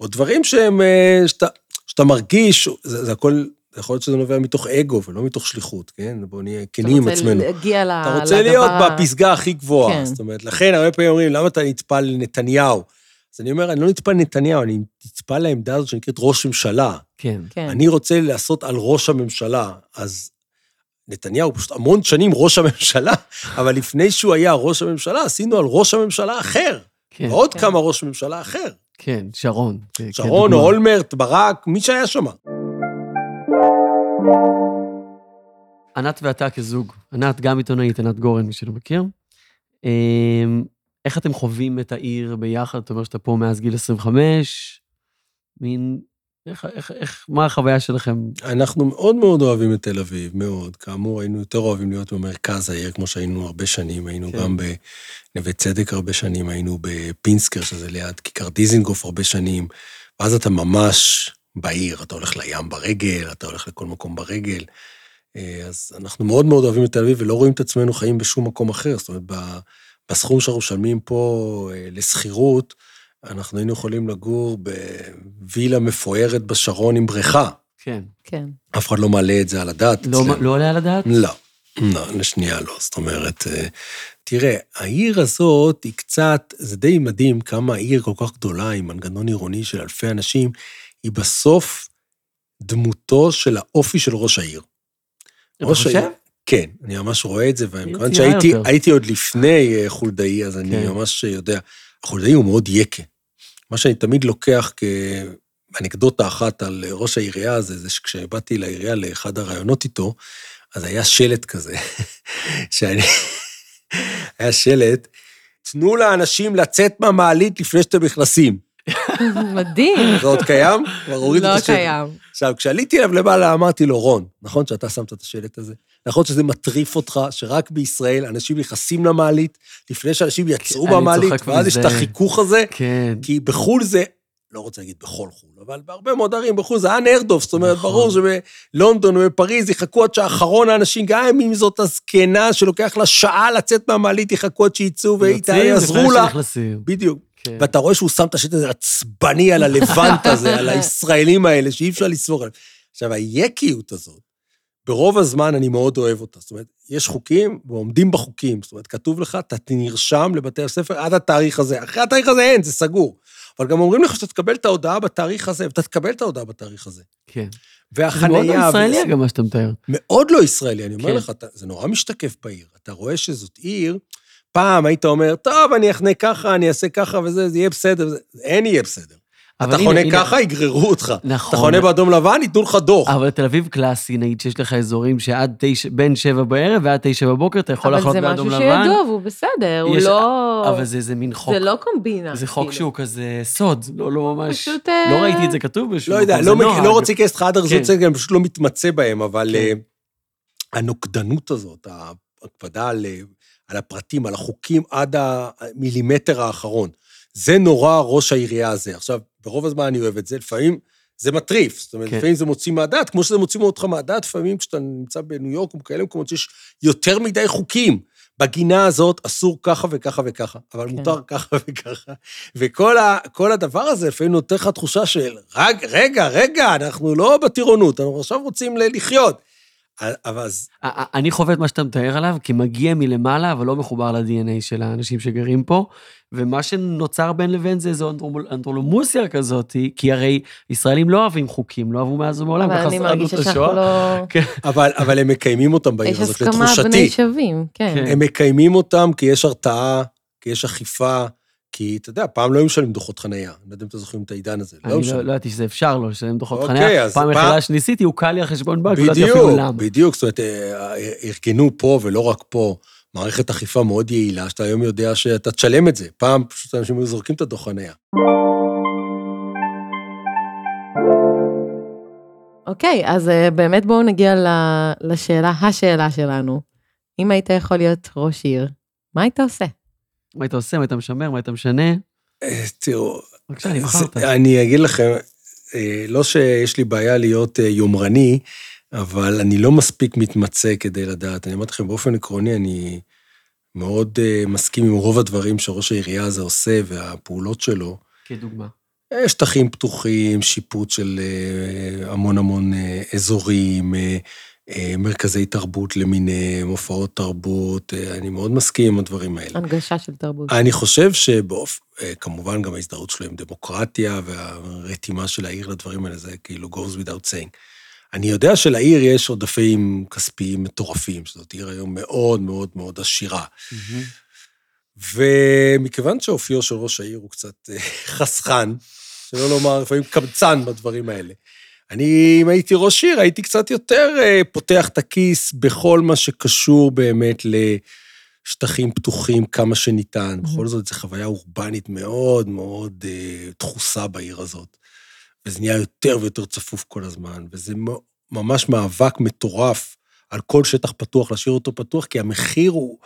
[SPEAKER 3] או דברים שהם, אה, שאתה, שאתה מרגיש, זה, זה הכל, יכול להיות שזה נובע מתוך אגו ולא מתוך שליחות, כן? בואו נהיה כנים עם
[SPEAKER 1] אתה
[SPEAKER 3] עצמנו.
[SPEAKER 1] רוצה להגיע ל-
[SPEAKER 3] אתה רוצה להיות
[SPEAKER 1] לדבר
[SPEAKER 3] בפסגה הכי גבוהה.
[SPEAKER 1] כן.
[SPEAKER 3] זאת אומרת, לכן הרבה פעמים אומרים, למה אתה נטפל לנתניהו? אז אני אומר, אני לא נטפל לנתניהו, אני נטפל לעמדה הזאת שנקראת ראש ממשלה.
[SPEAKER 2] כן.
[SPEAKER 1] כן.
[SPEAKER 3] אני רוצה לעשות על ראש הממשלה. אז נתניהו פשוט המון שנים ראש הממשלה, אבל לפני שהוא היה ראש הממשלה, עשינו על ראש הממשלה אחר.
[SPEAKER 2] כן.
[SPEAKER 3] ועוד
[SPEAKER 1] כן.
[SPEAKER 3] כמה ראש ממשלה אחר.
[SPEAKER 2] כן, שרון.
[SPEAKER 3] שרון,
[SPEAKER 2] כדוגמה.
[SPEAKER 3] אולמרט, ברק, מי שהיה שם.
[SPEAKER 2] ענת ואתה כזוג. ענת גם עיתונאית, ענת גורן, מי שלא מכיר. איך אתם חווים את העיר ביחד? אתה אומר שאתה פה מאז גיל 25. מין... איך, איך, איך, מה החוויה שלכם?
[SPEAKER 3] אנחנו מאוד מאוד אוהבים את תל אביב, מאוד. כאמור, היינו יותר אוהבים להיות במרכז העיר, כמו שהיינו הרבה שנים. היינו
[SPEAKER 2] כן.
[SPEAKER 3] גם בנווה צדק הרבה שנים, היינו בפינסקר, שזה ליד כיכר דיזינגוף הרבה שנים, ואז אתה ממש בעיר, אתה הולך לים ברגל, אתה הולך לכל מקום ברגל. אה, אז אנחנו מאוד מאוד אוהבים את תל אביב, ולא רואים את עצמנו חיים בשום מקום אחר. זאת אומרת, בסכום שאנחנו משלמים פה אה, לשכירות, אנחנו היינו יכולים לגור בווילה מפוארת בשרון עם בריכה.
[SPEAKER 2] כן.
[SPEAKER 1] כן.
[SPEAKER 3] אף אחד לא מעלה את זה על הדעת
[SPEAKER 2] לא,
[SPEAKER 3] אצלנו.
[SPEAKER 2] לא עולה על הדעת?
[SPEAKER 3] לא, לא, לשנייה לא. זאת אומרת, אה, תראה, העיר הזאת היא קצת, זה די מדהים כמה העיר כל כך גדולה, עם מנגנון עירוני של אלפי אנשים, היא בסוף דמותו של האופי של ראש העיר.
[SPEAKER 2] אתה חושב?
[SPEAKER 3] העיר- כן, אני ממש רואה את זה, ומכיוון שהייתי עוד לפני אה, חולדאי, אז אני
[SPEAKER 2] כן.
[SPEAKER 3] ממש יודע. חולדאי הוא מאוד יקה. מה שאני תמיד לוקח כאנקדוטה אחת על ראש העירייה הזה, זה שכשבאתי לעירייה לאחד הראיונות איתו, אז היה שלט כזה, שאני... היה שלט, תנו לאנשים לצאת מהמעלית לפני שאתם נכנסים.
[SPEAKER 1] מדהים.
[SPEAKER 3] זה עוד קיים? כבר הורידו את
[SPEAKER 1] לא. קיים.
[SPEAKER 3] עכשיו, כשעליתי אליו למעלה, אמרתי לו, רון, נכון שאתה שמת את השלט הזה? נכון שזה מטריף אותך, שרק בישראל אנשים נכנסים למעלית, לפני שאנשים יצאו
[SPEAKER 2] אני
[SPEAKER 3] מהמעלית, ואז יש את. החיכוך הזה,
[SPEAKER 2] כן.
[SPEAKER 3] כי בחו"ל זה, לא רוצה להגיד בכל חו"ל, אבל בהרבה מאוד ערים בחו"ל זה of, זאת אומרת,
[SPEAKER 2] נכון.
[SPEAKER 3] ברור שבלונדון ובפריז יחכו עד שאחרון האנשים, גם אם זאת הזקנה שלוקח לה שעה לצאת מהמעלית, יחכו עד שיצאו ויעזרו לה. בדיוק.
[SPEAKER 2] כן.
[SPEAKER 3] ואתה רואה שהוא שם את השט הזה עצבני על הלבנט הזה, על הישראלים האלה, שאי אפשר לסמוך עליהם. עכשיו, היקיות הזאת, ברוב הזמן אני מאוד אוהב אותה. זאת אומרת, יש חוקים ועומדים בחוקים. זאת אומרת, כתוב לך, אתה נרשם לבתי הספר עד התאריך הזה. אחרי התאריך הזה אין, זה סגור. אבל גם אומרים לך שאתה תקבל את ההודעה בתאריך הזה, ואתה תקבל את ההודעה בתאריך הזה.
[SPEAKER 2] כן. זה מאוד
[SPEAKER 3] והחנייה...
[SPEAKER 2] לא ישראלי גם מה שאתה מתאר.
[SPEAKER 3] מאוד לא ישראלי, אני אומר
[SPEAKER 2] כן.
[SPEAKER 3] לך, אתה, זה נורא משתקף בעיר. אתה רואה שזאת עיר, פעם היית אומר, טוב, אני אחנה ככה, אני אעשה ככה וזה, זה יהיה בסדר, זה... אין יהיה בסדר.
[SPEAKER 2] אבל
[SPEAKER 3] אתה
[SPEAKER 2] הנה,
[SPEAKER 3] חונה
[SPEAKER 2] הנה-
[SPEAKER 3] ככה, יגררו אותך.
[SPEAKER 2] נכון.
[SPEAKER 3] אתה חונה באדום לבן, ייתנו לך דוח.
[SPEAKER 2] אבל תל אביב קלאסי, נגיד שיש לך אזורים שעד תשע, בין שבע בערב ועד תשע בבוקר, אתה יכול
[SPEAKER 1] אבל
[SPEAKER 2] לחנות
[SPEAKER 1] זה
[SPEAKER 2] באדום
[SPEAKER 1] משהו
[SPEAKER 2] לבן.
[SPEAKER 1] שידוע והוא בסדר, הוא לא...
[SPEAKER 2] אבל זה, זה מין חוק,
[SPEAKER 1] זה לא קומבינה.
[SPEAKER 2] זה חוק
[SPEAKER 1] כאילו.
[SPEAKER 2] שהוא כזה סוד, לא, לא ממש,
[SPEAKER 1] פשוט...
[SPEAKER 2] לא
[SPEAKER 1] אה,
[SPEAKER 2] ראיתי את זה כתוב בשום
[SPEAKER 3] לא יודע, לא,
[SPEAKER 2] זה.
[SPEAKER 3] לא רוצה להיכנס לך עד
[SPEAKER 2] כן.
[SPEAKER 3] הרזולוציה, אני פשוט לא מתמצא בהם, אבל
[SPEAKER 2] כן.
[SPEAKER 3] אה, הנוקדנות הזאת, ההקפדה אה, על הפרטים, על החוקים עד המילימטר האחרון, זה נורא ראש העירייה הזה. עכשיו, ברוב הזמן אני אוהב את זה, לפעמים זה מטריף, זאת אומרת,
[SPEAKER 2] כן.
[SPEAKER 3] לפעמים זה מוציא מהדעת, כמו שזה מוציא אותך מהדעת, לפעמים כשאתה נמצא בניו יורק וכאלה מקומות שיש יותר מדי חוקים. בגינה הזאת אסור ככה וככה וככה, אבל
[SPEAKER 1] כן.
[SPEAKER 3] מותר ככה וככה. וכל ה, הדבר הזה לפעמים נותן לך תחושה של, רג, רגע, רגע, אנחנו לא בטירונות, אנחנו עכשיו רוצים לחיות. אבל אז,
[SPEAKER 2] אני חווה את מה שאתה מתאר עליו, כי מגיע מלמעלה, אבל לא מחובר ל-DNA של האנשים שגרים פה, ומה שנוצר בין לבין זה איזו אנתרולומוסיה כזאת, כי הרי ישראלים לא אוהבים חוקים, לא אהבו מאז ומעולם, ככה
[SPEAKER 1] אני
[SPEAKER 2] שרדנו את השואה.
[SPEAKER 1] לא...
[SPEAKER 2] כן.
[SPEAKER 3] אבל, אבל הם מקיימים אותם בעיר
[SPEAKER 1] יש
[SPEAKER 3] הזאת,
[SPEAKER 1] הסכמה בני
[SPEAKER 3] לתחושתי.
[SPEAKER 1] שווים, כן.
[SPEAKER 2] כן.
[SPEAKER 3] הם מקיימים אותם כי יש הרתעה, כי יש אכיפה, כי, אתה יודע, פעם לא היו משלמים דוחות חניה. אני לא יודע אם אתם זוכרים את העידן הזה.
[SPEAKER 2] אני
[SPEAKER 3] לא
[SPEAKER 2] לא
[SPEAKER 3] משלמים.
[SPEAKER 2] לא ידעתי שזה אפשר לו, לשלם דוחות
[SPEAKER 3] אוקיי,
[SPEAKER 2] חניה.
[SPEAKER 3] אז
[SPEAKER 2] פעם
[SPEAKER 3] פעם-
[SPEAKER 2] היחידה שניסיתי, הוא קל לי על חשבון בנק, לא ידעתי אפילו למה.
[SPEAKER 3] בדיוק. זאת אומרת, אה, ארגנו פה, ולא רק פה, מערכת אכיפה מאוד יעילה, שאתה היום יודע שאתה תשלם את זה. פעם פשוט אנשים היו זורקים את הדוח חניה.
[SPEAKER 1] אוקיי, אז אה, באמת בואו נגיע ל- לשאלה, השאלה שלנו. אם היית יכול להיות ראש עיר, מה היית עושה?
[SPEAKER 2] מה היית עושה, מה היית משמר, מה היית משנה?
[SPEAKER 3] אה, תראו,
[SPEAKER 2] בבקשה, נבחרת.
[SPEAKER 3] אני אגיד לכם, אה, לא שיש לי בעיה להיות אה, יומרני, אבל אני לא מספיק מתמצא כדי לדעת. אני אמרתי לכם, באופן עקרוני, אני מאוד מסכים עם רוב הדברים שראש העירייה הזה עושה והפעולות שלו.
[SPEAKER 2] כדוגמה.
[SPEAKER 3] שטחים פתוחים, שיפוט של המון המון אזורים, מרכזי תרבות למיניהם, הופעות תרבות, אה, אני מאוד מסכים עם הדברים האלה.
[SPEAKER 1] הנגשה של תרבות.
[SPEAKER 3] אני חושב שבאופ... אה, כמובן גם ההזדהות שלו עם דמוקרטיה והרתימה של העיר לדברים האלה, זה כאילו goes without saying. אני יודע שלעיר יש עודפים כספיים מטורפים, שזאת עיר היום מאוד מאוד מאוד עשירה. ומכיוון שאופיו של ראש העיר הוא קצת אה, חסכן, שלא לומר לפעמים קמצן בדברים האלה, אני, אם הייתי ראש עיר, הייתי קצת יותר אה, פותח את הכיס בכל מה שקשור באמת לשטחים פתוחים כמה שניתן. בכל זאת, זו חוויה אורבנית מאוד מאוד אה, דחוסה בעיר הזאת. וזה נהיה יותר ויותר צפוף כל הזמן, וזה ממש מאבק מטורף על כל שטח פתוח, להשאיר אותו פתוח, כי המחיר הוא...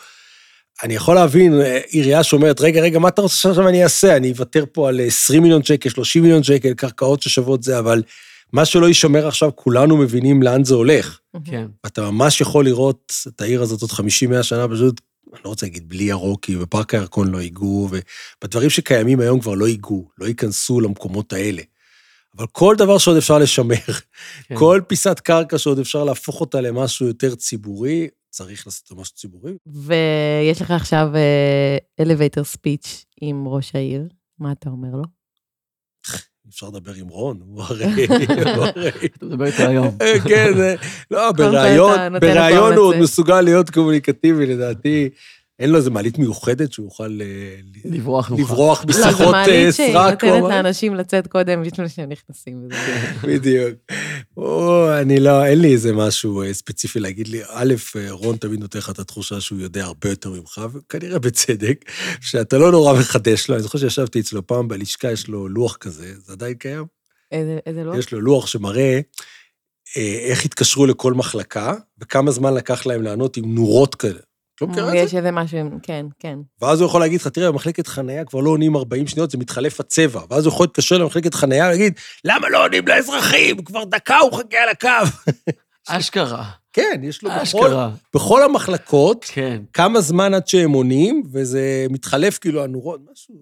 [SPEAKER 3] אני יכול להבין, אה, עירייה שאומרת, רגע, רגע, מה אתה רוצה שעכשיו אני אעשה? אני אוותר פה על 20 מיליון שקל, 30 מיליון שקל, קרקעות ששוות זה, אבל מה שלא יישמר עכשיו, כולנו מבינים לאן זה הולך.
[SPEAKER 2] כן.
[SPEAKER 3] ואתה ממש יכול לראות את העיר הזאת עוד 50-100 שנה, פשוט, אני לא רוצה להגיד בלי ירוק, כי בפארק הירקון לא ייגעו, ובדברים שקיימים היום כבר לא ייגעו, לא ייכנסו למקומות האלה. אבל כל דבר שעוד אפשר לשמר,
[SPEAKER 2] כן.
[SPEAKER 3] כל פיסת קרקע שעוד אפשר להפוך אותה למשהו יותר ציבורי, צריך לעשות את משהו ציבורי.
[SPEAKER 1] ויש לך עכשיו elevator speech עם ראש העיר, מה אתה אומר לו?
[SPEAKER 3] אפשר לדבר עם רון, הוא הרי...
[SPEAKER 2] אתה מדבר איתו היום.
[SPEAKER 3] כן, זה- לא, בריאיון, הוא עוד. מסוגל להיות קומוניקטיבי, לדעתי. אין לו איזה מעלית מיוחדת שהוא יוכל אה,
[SPEAKER 2] לברוח ממך.
[SPEAKER 3] לברוח
[SPEAKER 1] לא, זה
[SPEAKER 3] בשיחות אה,
[SPEAKER 1] מעלית שהיא
[SPEAKER 3] סרק.
[SPEAKER 1] נותנת. לאנשים לצאת קודם בשביל שהם נכנסים.
[SPEAKER 3] בדיוק. או, אני לא, אין לי איזה משהו אה, ספציפי להגיד לי. א', רון תמיד נותן לך את התחושה שהוא יודע הרבה יותר ממך, וכנראה בצדק, שאתה לא נורא מחדש לו. אני זוכר שישבתי אצלו פעם בלשכה, יש לו לוח כזה, זה עדיין קיים?
[SPEAKER 1] איזה איזה לוח?
[SPEAKER 3] יש לו לוח שמראה אה, איך התקשרו לכל מחלקה, וכמה זמן לקח להם לענות עם נורות כאלה. את לא מכירה את זה?
[SPEAKER 1] יש איזה משהו, כן, כן.
[SPEAKER 3] ואז הוא יכול להגיד לך, תראה, במחלקת חנייה כבר לא עונים 40 שניות, זה מתחלף הצבע. ואז הוא יכול להתקשר למחלקת חנייה ולהגיד, למה לא עונים לאזרחים? כבר דקה הוא מחכה על הקו.
[SPEAKER 2] אשכרה.
[SPEAKER 3] כן, יש לו בכל,
[SPEAKER 2] אשכרה.
[SPEAKER 3] בכל המחלקות
[SPEAKER 2] כן.
[SPEAKER 3] כמה זמן עד שהם עונים, וזה מתחלף כאילו הנורות, משהו...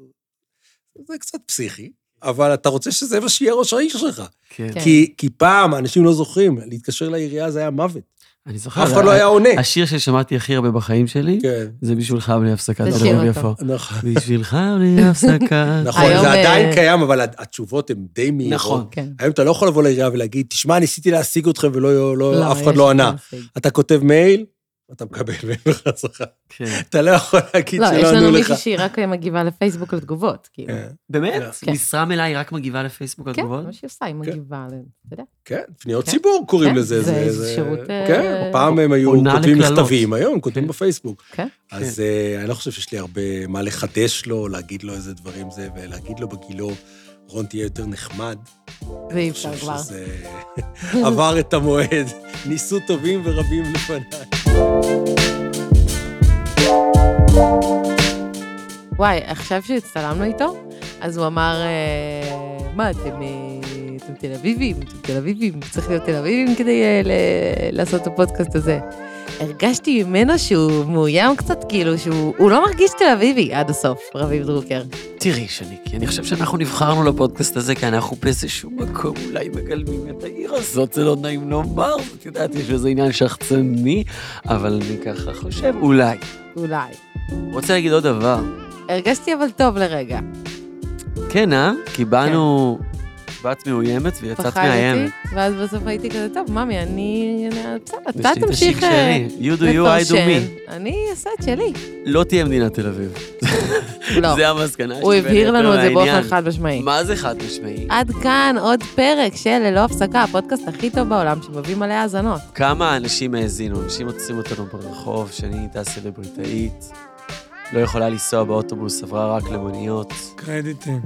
[SPEAKER 3] זה קצת פסיכי, אבל אתה רוצה שזה מה שיהיה ראש העיר שלך.
[SPEAKER 2] כן.
[SPEAKER 1] כן.
[SPEAKER 3] כי, כי פעם, אנשים לא זוכרים, להתקשר לעירייה זה היה מוות.
[SPEAKER 2] אני זוכר.
[SPEAKER 3] אף אחד לא היה עונה.
[SPEAKER 2] השיר ששמעתי הכי הרבה בחיים שלי,
[SPEAKER 3] כן,
[SPEAKER 2] זה בשבילך בלי הפסקה. אביב
[SPEAKER 1] אותו.
[SPEAKER 2] יפו.
[SPEAKER 3] נכון.
[SPEAKER 2] בשבילך בלי הפסקה.
[SPEAKER 3] נכון, זה
[SPEAKER 1] אה,
[SPEAKER 3] עדיין קיים, אבל התשובות הן די מהירות.
[SPEAKER 2] נכון.
[SPEAKER 1] כן.
[SPEAKER 3] היום אתה לא יכול לבוא לעירייה ולהגיד, תשמע, ניסיתי להשיג אתכם ולא לא, אף אחד לא ענה. אתה כותב מייל, אתה מקבל מייל בחזרה.
[SPEAKER 2] כן.
[SPEAKER 3] אתה לא יכול להגיד
[SPEAKER 1] לא,
[SPEAKER 3] שלא
[SPEAKER 1] יש
[SPEAKER 3] ענו
[SPEAKER 1] לנו
[SPEAKER 3] לך.
[SPEAKER 1] מישהי שהיא רק מגיבה לפייסבוק לתגובות, כאילו.
[SPEAKER 3] כן,
[SPEAKER 2] באמת?
[SPEAKER 1] כן.
[SPEAKER 2] משרה מלאה היא רק מגיבה לפייסבוק
[SPEAKER 1] כן,
[SPEAKER 2] לתגובות?
[SPEAKER 1] מה שהיא עושה, היא מגיבה, ל- אתה יודע.
[SPEAKER 3] כן, פניות
[SPEAKER 1] כן.
[SPEAKER 3] ציבור קוראים
[SPEAKER 1] כן,
[SPEAKER 3] לזה.
[SPEAKER 1] זה- שירות, אה,
[SPEAKER 3] כן, פעם הם היו כותבים. מכתבים, היום כותבים
[SPEAKER 2] כן.
[SPEAKER 3] בפייסבוק.
[SPEAKER 1] כן.
[SPEAKER 3] אז אה, אני לא חושב שיש לי הרבה מה לחדש לו, להגיד לו איזה דברים זה, ולהגיד לו בגילו, רון תהיה יותר נחמד.
[SPEAKER 1] זה אי
[SPEAKER 3] אני
[SPEAKER 1] אפשר
[SPEAKER 3] חושב
[SPEAKER 1] כבר.
[SPEAKER 3] שזה עבר את המועד. ניסו טובים ורבים לפניי.
[SPEAKER 1] וואי, עכשיו שהצטלמנו איתו, אז הוא אמר, אה, מה, אתם, אה, אתם תל אביבים, אתם תל אביבים, צריך להיות תל אביבים כדי אה, ל- לעשות את הפודקאסט הזה. הרגשתי ממנו שהוא מאוים קצת, כאילו שהוא הוא לא מרגיש תל אביבי עד הסוף, רביב דרוקר.
[SPEAKER 2] תראי, שניקי, אני חושב שאנחנו נבחרנו לפודקאסט הזה כי אנחנו באיזשהו מקום אולי מגלמים את העיר הזאת, זה לא נעים לומר, את יודעת, יש איזה עניין שחצני, אבל אני ככה חושב, אולי.
[SPEAKER 1] אולי.
[SPEAKER 2] רוצה להגיד עוד דבר.
[SPEAKER 1] הרגשתי אבל טוב לרגע.
[SPEAKER 2] כן, אה? כי באנו... באת מאוימת ויצאת מאיימת.
[SPEAKER 1] פחדתי, ואז בסוף הייתי כזה, טוב, ממי, אני... בסדר, אתה תמשיך אה.
[SPEAKER 2] You do you, I do me.
[SPEAKER 1] אני אעשה את שלי.
[SPEAKER 2] לא תהיה מדינת תל אביב.
[SPEAKER 1] לא.
[SPEAKER 2] זה המסקנה שלי.
[SPEAKER 1] הוא הבהיר לנו את זה באופן. חד משמעי.
[SPEAKER 2] מה זה חד משמעי?
[SPEAKER 1] עד כאן עוד פרק של ללא הפסקה, הפודקאסט הכי טוב בעולם שמביא מלא האזנות.
[SPEAKER 2] כמה אנשים האזינו? אנשים עוצרים אותנו ברחוב, שאני נהייתה סלבריטאית, לא יכולה לנסוע באוטובוס, עברה רק למוניות.
[SPEAKER 3] קרדיטים.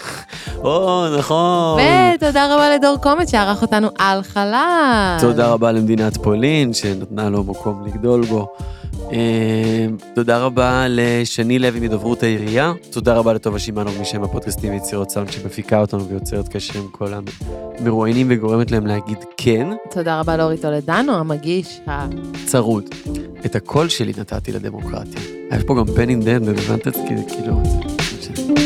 [SPEAKER 2] או, נכון.
[SPEAKER 1] ותודה רבה לדור קומץ שערך אותנו על חלל.
[SPEAKER 2] תודה רבה למדינת פולין, שנתנה לו מקום לגדול בו. אה, תודה רבה לשני לוי מדוברות העירייה. תודה רבה לטובה שמענוב משם הפודקאסטים ויצירות סאונד שמפיקה אותנו ויוצרת קשר עם כל המרואיינים וגורמת להם להגיד כן.
[SPEAKER 1] תודה רבה לאורי טולדנו, המגיש, ה...
[SPEAKER 2] צרוד. את הקול שלי נתתי לדמוקרטיה. היה פה גם פן אין דן, הבנת את זה? כאילו... זה-